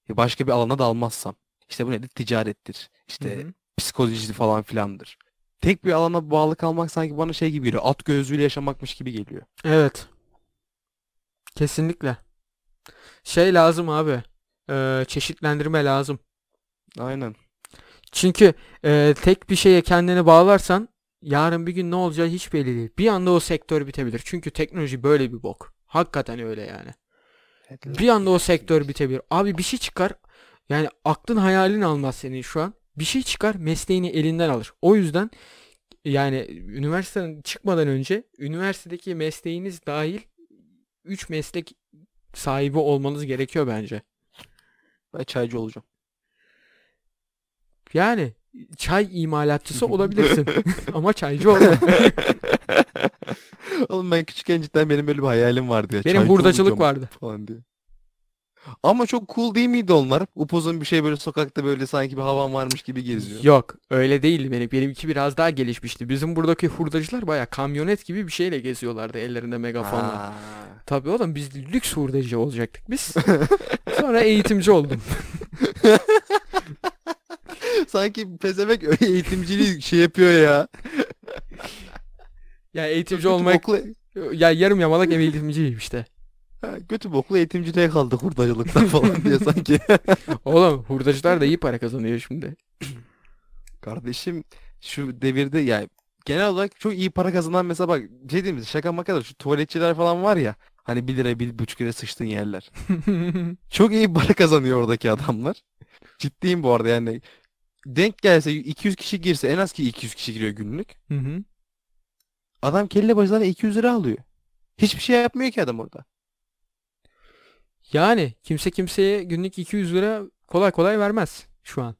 Ya Başka bir alana dalmazsam. İşte bu nedir? Ticarettir. İşte Hı hı. psikoloji falan filandır. Tek bir alana bağlı kalmak sanki bana şey gibi geliyor. At gözlüğüyle yaşamakmış gibi geliyor. Evet. Kesinlikle. Şey lazım abi. Ee, çeşitlendirme lazım. Aynen. Çünkü e, tek bir şeye kendini bağlarsan yarın bir gün ne olacağı hiç belli değil. Bir anda o sektör bitebilir. Çünkü teknoloji böyle bir bok. Hakikaten öyle yani. Bir anda o sektör bitebilir. Abi bir şey çıkar. Yani aklın hayalin almaz senin şu an. Bir şey çıkar mesleğini elinden alır. O yüzden yani üniversiteden çıkmadan önce üniversitedeki mesleğiniz dahil 3 meslek sahibi olmanız gerekiyor bence. Ben çaycı olacağım. Yani çay imalatçısı olabilirsin ama çaycı olma. Oğlum ben küçükken cidden benim böyle bir hayalim vardı ya. Benim çaycı hurdacılık olacağım vardı. Falan diye. Ama çok cool değil miydi onlar? Upuzun bir şey böyle sokakta böyle sanki bir havan varmış gibi geziyor. Yok öyle değildi benim. Benimki biraz daha gelişmişti. Bizim buradaki hurdacılar baya kamyonet gibi bir şeyle geziyorlardı ellerinde megafonla. Ha. Tabii oğlum biz lüks hurdacı olacaktık biz. Sonra eğitimci oldum. Sanki pezevenk öyle eğitimciliği şey yapıyor ya. Ya eğitimci olmak boklu, ya yarım yamalak eğitimciyim işte. ha, götü boklu eğitimciliğe kaldık hurdacılıktan falan diye sanki. Oğlum hurdacılar da iyi para kazanıyor şimdi. Kardeşim şu devirde yani genel olarak çok iyi para kazanan mesela bak şey diyeyim mi? Şaka maka da şu tuvaletçiler falan var ya hani 1 lira 1,5 lira sıçtığın yerler. Çok iyi para kazanıyor oradaki adamlar. Ciddiyim bu arada yani. Denk gelse 200 kişi girse en az ki 200 kişi giriyor günlük. Hı hı. Adam kelle başına 200 lira alıyor. Hiçbir şey yapmıyor ki adam orada. Yani kimse kimseye günlük 200 lira kolay kolay vermez şu an.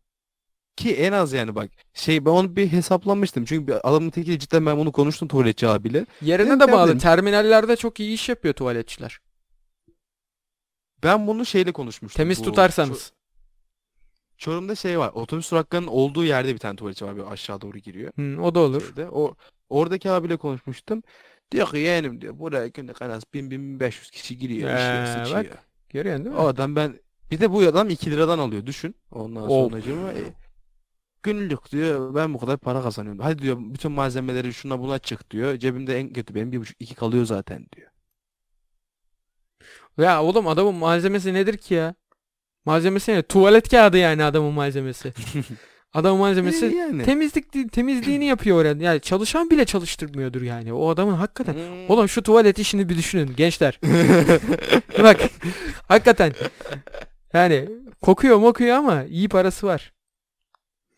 Ki en az yani bak. Şey ben onu bir hesaplamıştım. Çünkü bir adamın tekiyle cidden ben bunu konuştum tuvaletçi abiyle. Yerine Benim de bağlı. derdim- Terminallerde çok iyi iş yapıyor tuvaletçiler. Ben bunu şeyle konuşmuştum. Temiz Bu tutarsanız. Ço- Çorum'da şey var. Otobüs duraklarının olduğu yerde bir tane tuvaletçi var. Böyle aşağı doğru giriyor. Hı, o da olur. Şeyde. O oradaki abiyle konuşmuştum. Diyor ki yeğenim diyor. Buraya günlük en az 1000-1500 kişi giriyor. Ee, işiyor, sıçıyor. bak. Görüyorsun değil mi? O adam ben bir de bu adam 2 liradan alıyor düşün. Ondan Of. sonracığıma e, günlük diyor ben bu kadar para kazanıyorum. Hadi diyor bütün malzemeleri şuna buna çık diyor. Cebimde en kötü benim bir buçuk iki kalıyor zaten diyor. Ya oğlum adamın malzemesi nedir ki ya? Malzemesi ne? Tuvalet kağıdı yani adamın malzemesi. Adamın malzemesi E, yani. temizlik temizliğini yapıyor orada. Yani çalışan bile çalıştırmıyordur yani. O adamın hakikaten. Hmm. Oğlum şu tuvalet işini bir düşünün gençler. Bak hakikaten. Yani kokuyor mokuyor ama iyi parası var.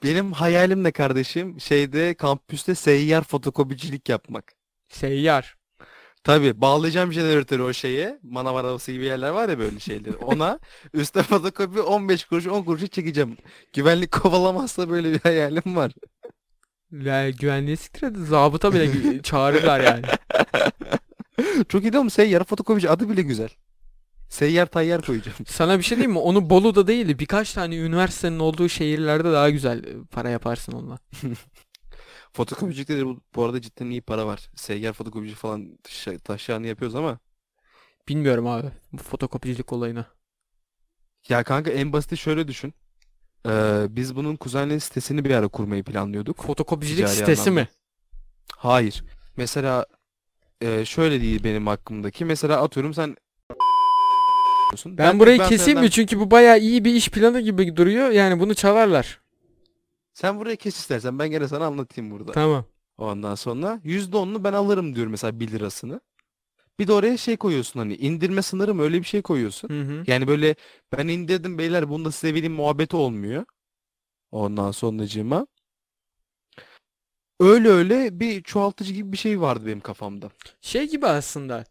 Benim hayalim ne kardeşim? Şeyde kampüste seyyar fotokopicilik yapmak. Seyyar. Tabii bağlayacağım jeneratörü o şeye. Manav arabası gibi yerler var ya böyle şeyleri. Ona üstte fotokopi 15 kuruş 10 kuruşa çekeceğim. Güvenlik kovalamazsa böyle bir hayalim var. Ya güvenliği siktir et. Zabıta bile gü- çağırırlar yani. Çok iyi değil mi? Seyyar fotokopici adı bile güzel. Seyyar tayyar koyacağım. Sana bir şey diyeyim mi? Onu Bolu'da değil de birkaç tane üniversitenin olduğu şehirlerde daha güzel para yaparsın onunla. Fotokopicilikte de bu, bu arada cidden iyi para var. Seyyar fotokopici falan taşı- taşağını yapıyoruz ama. Bilmiyorum abi bu fotokopicilik olayını. Ya kanka en basiti şöyle düşün. Ee, biz bunun kuzenlerin sitesini bir ara kurmayı planlıyorduk. Fotokopicilik Ticari sitesi anlamda. mi? Hayır. Mesela e, şöyle değil benim hakkımdaki. Mesela atıyorum sen Ben burayı ben keseyim mi? senden- Çünkü bu bayağı iyi bir iş planı gibi duruyor. Yani bunu çalarlar. Sen burayı kes istersen ben gene sana anlatayım burada. Tamam. Ondan sonra %10'unu ben alırım diyorum mesela 1 lirasını. Bir de oraya şey koyuyorsun hani indirme sınırı mı öyle bir şey koyuyorsun. Hı hı. Yani böyle ben indirdim beyler bunu da size vereyim muhabbeti olmuyor. Ondan sonracığıma. Öyle öyle bir çoğaltıcı gibi bir şey vardı benim kafamda. Şey gibi aslında.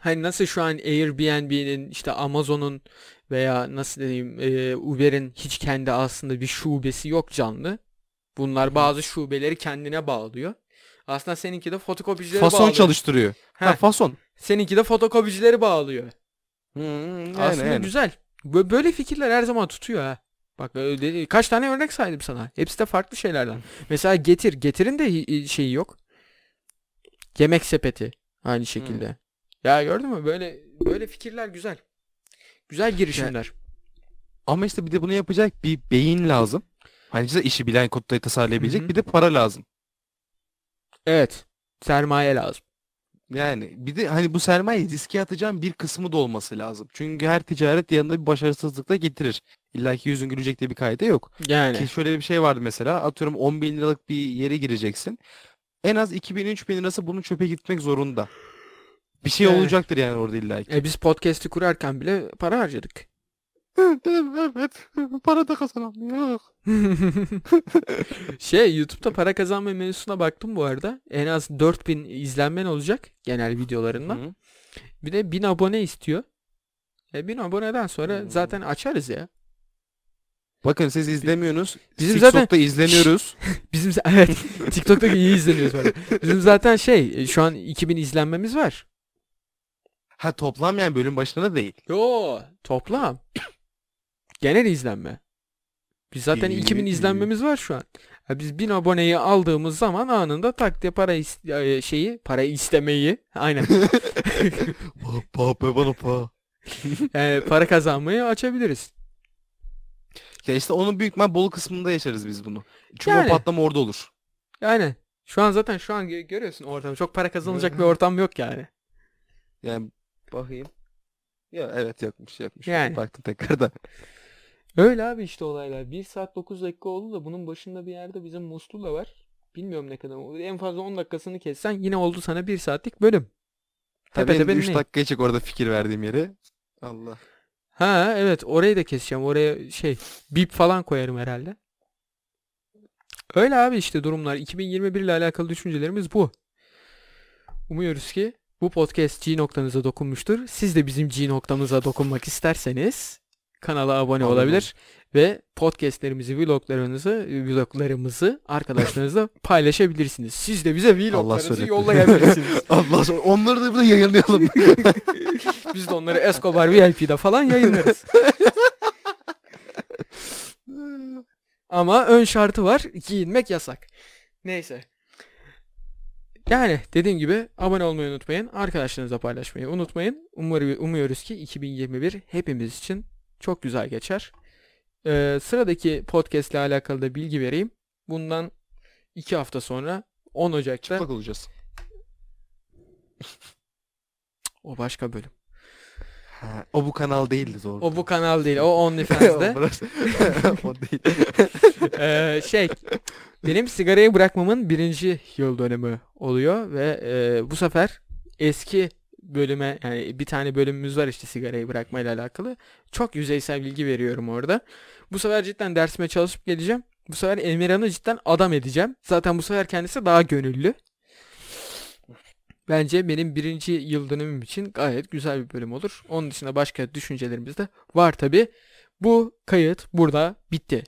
Hani nasıl şu an Airbnb'nin işte Amazon'un veya nasıl diyeyim e, Uber'in hiç kendi aslında bir şubesi yok canlı. Bunlar bazı şubeleri kendine bağlıyor. Aslında seninki de fotokopicileri Fason bağlıyor. çalıştırıyor. Ha Heh, fason. seninki de fotokopicileri bağlıyor. Hmm, yani, Aslında yani. güzel. Bö- Böyle fikirler her zaman tutuyor ha. Bak kaç tane örnek saydım sana. Hepsi de farklı şeylerden. Mesela Getir. Getir'in de şeyi yok. Yemek sepeti aynı şekilde. Ya gördün mü? Böyle böyle fikirler güzel. Güzel girişimler. Ama işte bir de bunu yapacak bir beyin lazım. Hani işte işi bilen kodları tasarlayabilecek Hı hı. bir de para lazım. Evet. Sermaye lazım. Yani bir de hani bu sermayeyi riske atacağın bir kısmı da olması lazım. Çünkü her ticaret yanında bir başarısızlık da getirir. İlla ki yüzün gülecek diye bir kaydı yok. Yani Ki şöyle bir şey vardı mesela atıyorum 10 bin liralık bir yere gireceksin. En az 2000-3000 lirası bunun çöpe gitmek zorunda. Bir şey Evet. olacaktır yani orada illa ki. e, biz podcast'i kurarken bile para harcadık. evet. Para da kazanamıyor. şey YouTube'da para kazanma menüsüne baktım bu arada. En az 4000 izlenmen olacak genel videolarından. Hı. Bir de 1000 abone istiyor. E 1000 aboneden sonra Hmm. zaten açarız ya. Bakın siz izlemiyorsunuz. Bizim TikTok'ta zaten- izleniyoruz. Bizim evet TikTok'ta iyi izleniyoruz böyle. Bizim zaten şey e, şu an 2000 izlenmemiz var. Ha toplam yani bölüm başına değil. Yo toplam. Genel izlenme. Biz zaten İyi, 2000 iyi. izlenmemiz var şu an. Ha, biz 1000 aboneyi aldığımız zaman anında tak diye para is- e, şeyi para istemeyi aynen Pa pa bana pa. e, para kazanmayı açabiliriz. Ya işte onun büyük ihtimal Bolu kısmında yaşarız biz bunu. Çünkü Yani. o patlama orada olur. Yani şu an zaten şu an gö- görüyorsun ortamı. Çok para kazanılacak bir ortam yok yani. Yani bakayım. Ya evet yokmuş yokmuş. Yani. Baktım tekrardan. Öyle abi işte olaylar. 1 saat 9 dakika oldu da bunun başında bir yerde bizim Mustulla var. Bilmiyorum ne kadar. En fazla 10 dakikasını kessen yine oldu sana 1 saatlik bölüm. Tepe tepe 3 dinleyin. dakika geçecek orada fikir verdiğim yere. Allah. Ha evet orayı da keseceğim. Oraya şey bip falan koyarım herhalde. Öyle abi işte durumlar. 2021 ile alakalı düşüncelerimiz bu. Umuyoruz ki bu podcast G noktanıza dokunmuştur. Siz de bizim G noktamıza dokunmak isterseniz kanala abone Abone olabilir ve podcastlerimizi, vloglarınızı, vloglarımızı arkadaşlarınızla paylaşabilirsiniz. Siz de bize vloglarınızı yollayabilirsiniz. Allah sonra onları da burada yayınlayalım. Biz de onları Escobar VIP'de falan yayınlarız. Ama ön şartı var. Giyinmek yasak. Neyse. Yani dediğim gibi abone olmayı unutmayın. Arkadaşlarınızla paylaşmayı unutmayın. Umarım, umuyoruz ki 2021 hepimiz için çok güzel geçer. Ee, sıradaki podcast ile alakalı da bilgi vereyim. Bundan 2 hafta sonra 10 Ocak'ta Bak olacağız. o başka bölüm. Ha, o bu kanal değildi doğru. O bu kanal değil. O OnlyFans'de. O değil. Ee, şey benim sigarayı bırakmamın birinci yıl dönümü oluyor ve e, bu sefer eski bölüme yani bir tane bölümümüz var işte sigarayı bırakmayla alakalı. Çok yüzeysel bilgi veriyorum orada. Bu sefer cidden dersime çalışıp geleceğim. Bu sefer Emirhan'ı cidden adam edeceğim. Zaten bu sefer kendisi daha gönüllü. Bence benim birinci yıl dönümüm için gayet güzel bir bölüm olur. Onun dışında başka düşüncelerimiz de var tabi. Bu kayıt burada bitti.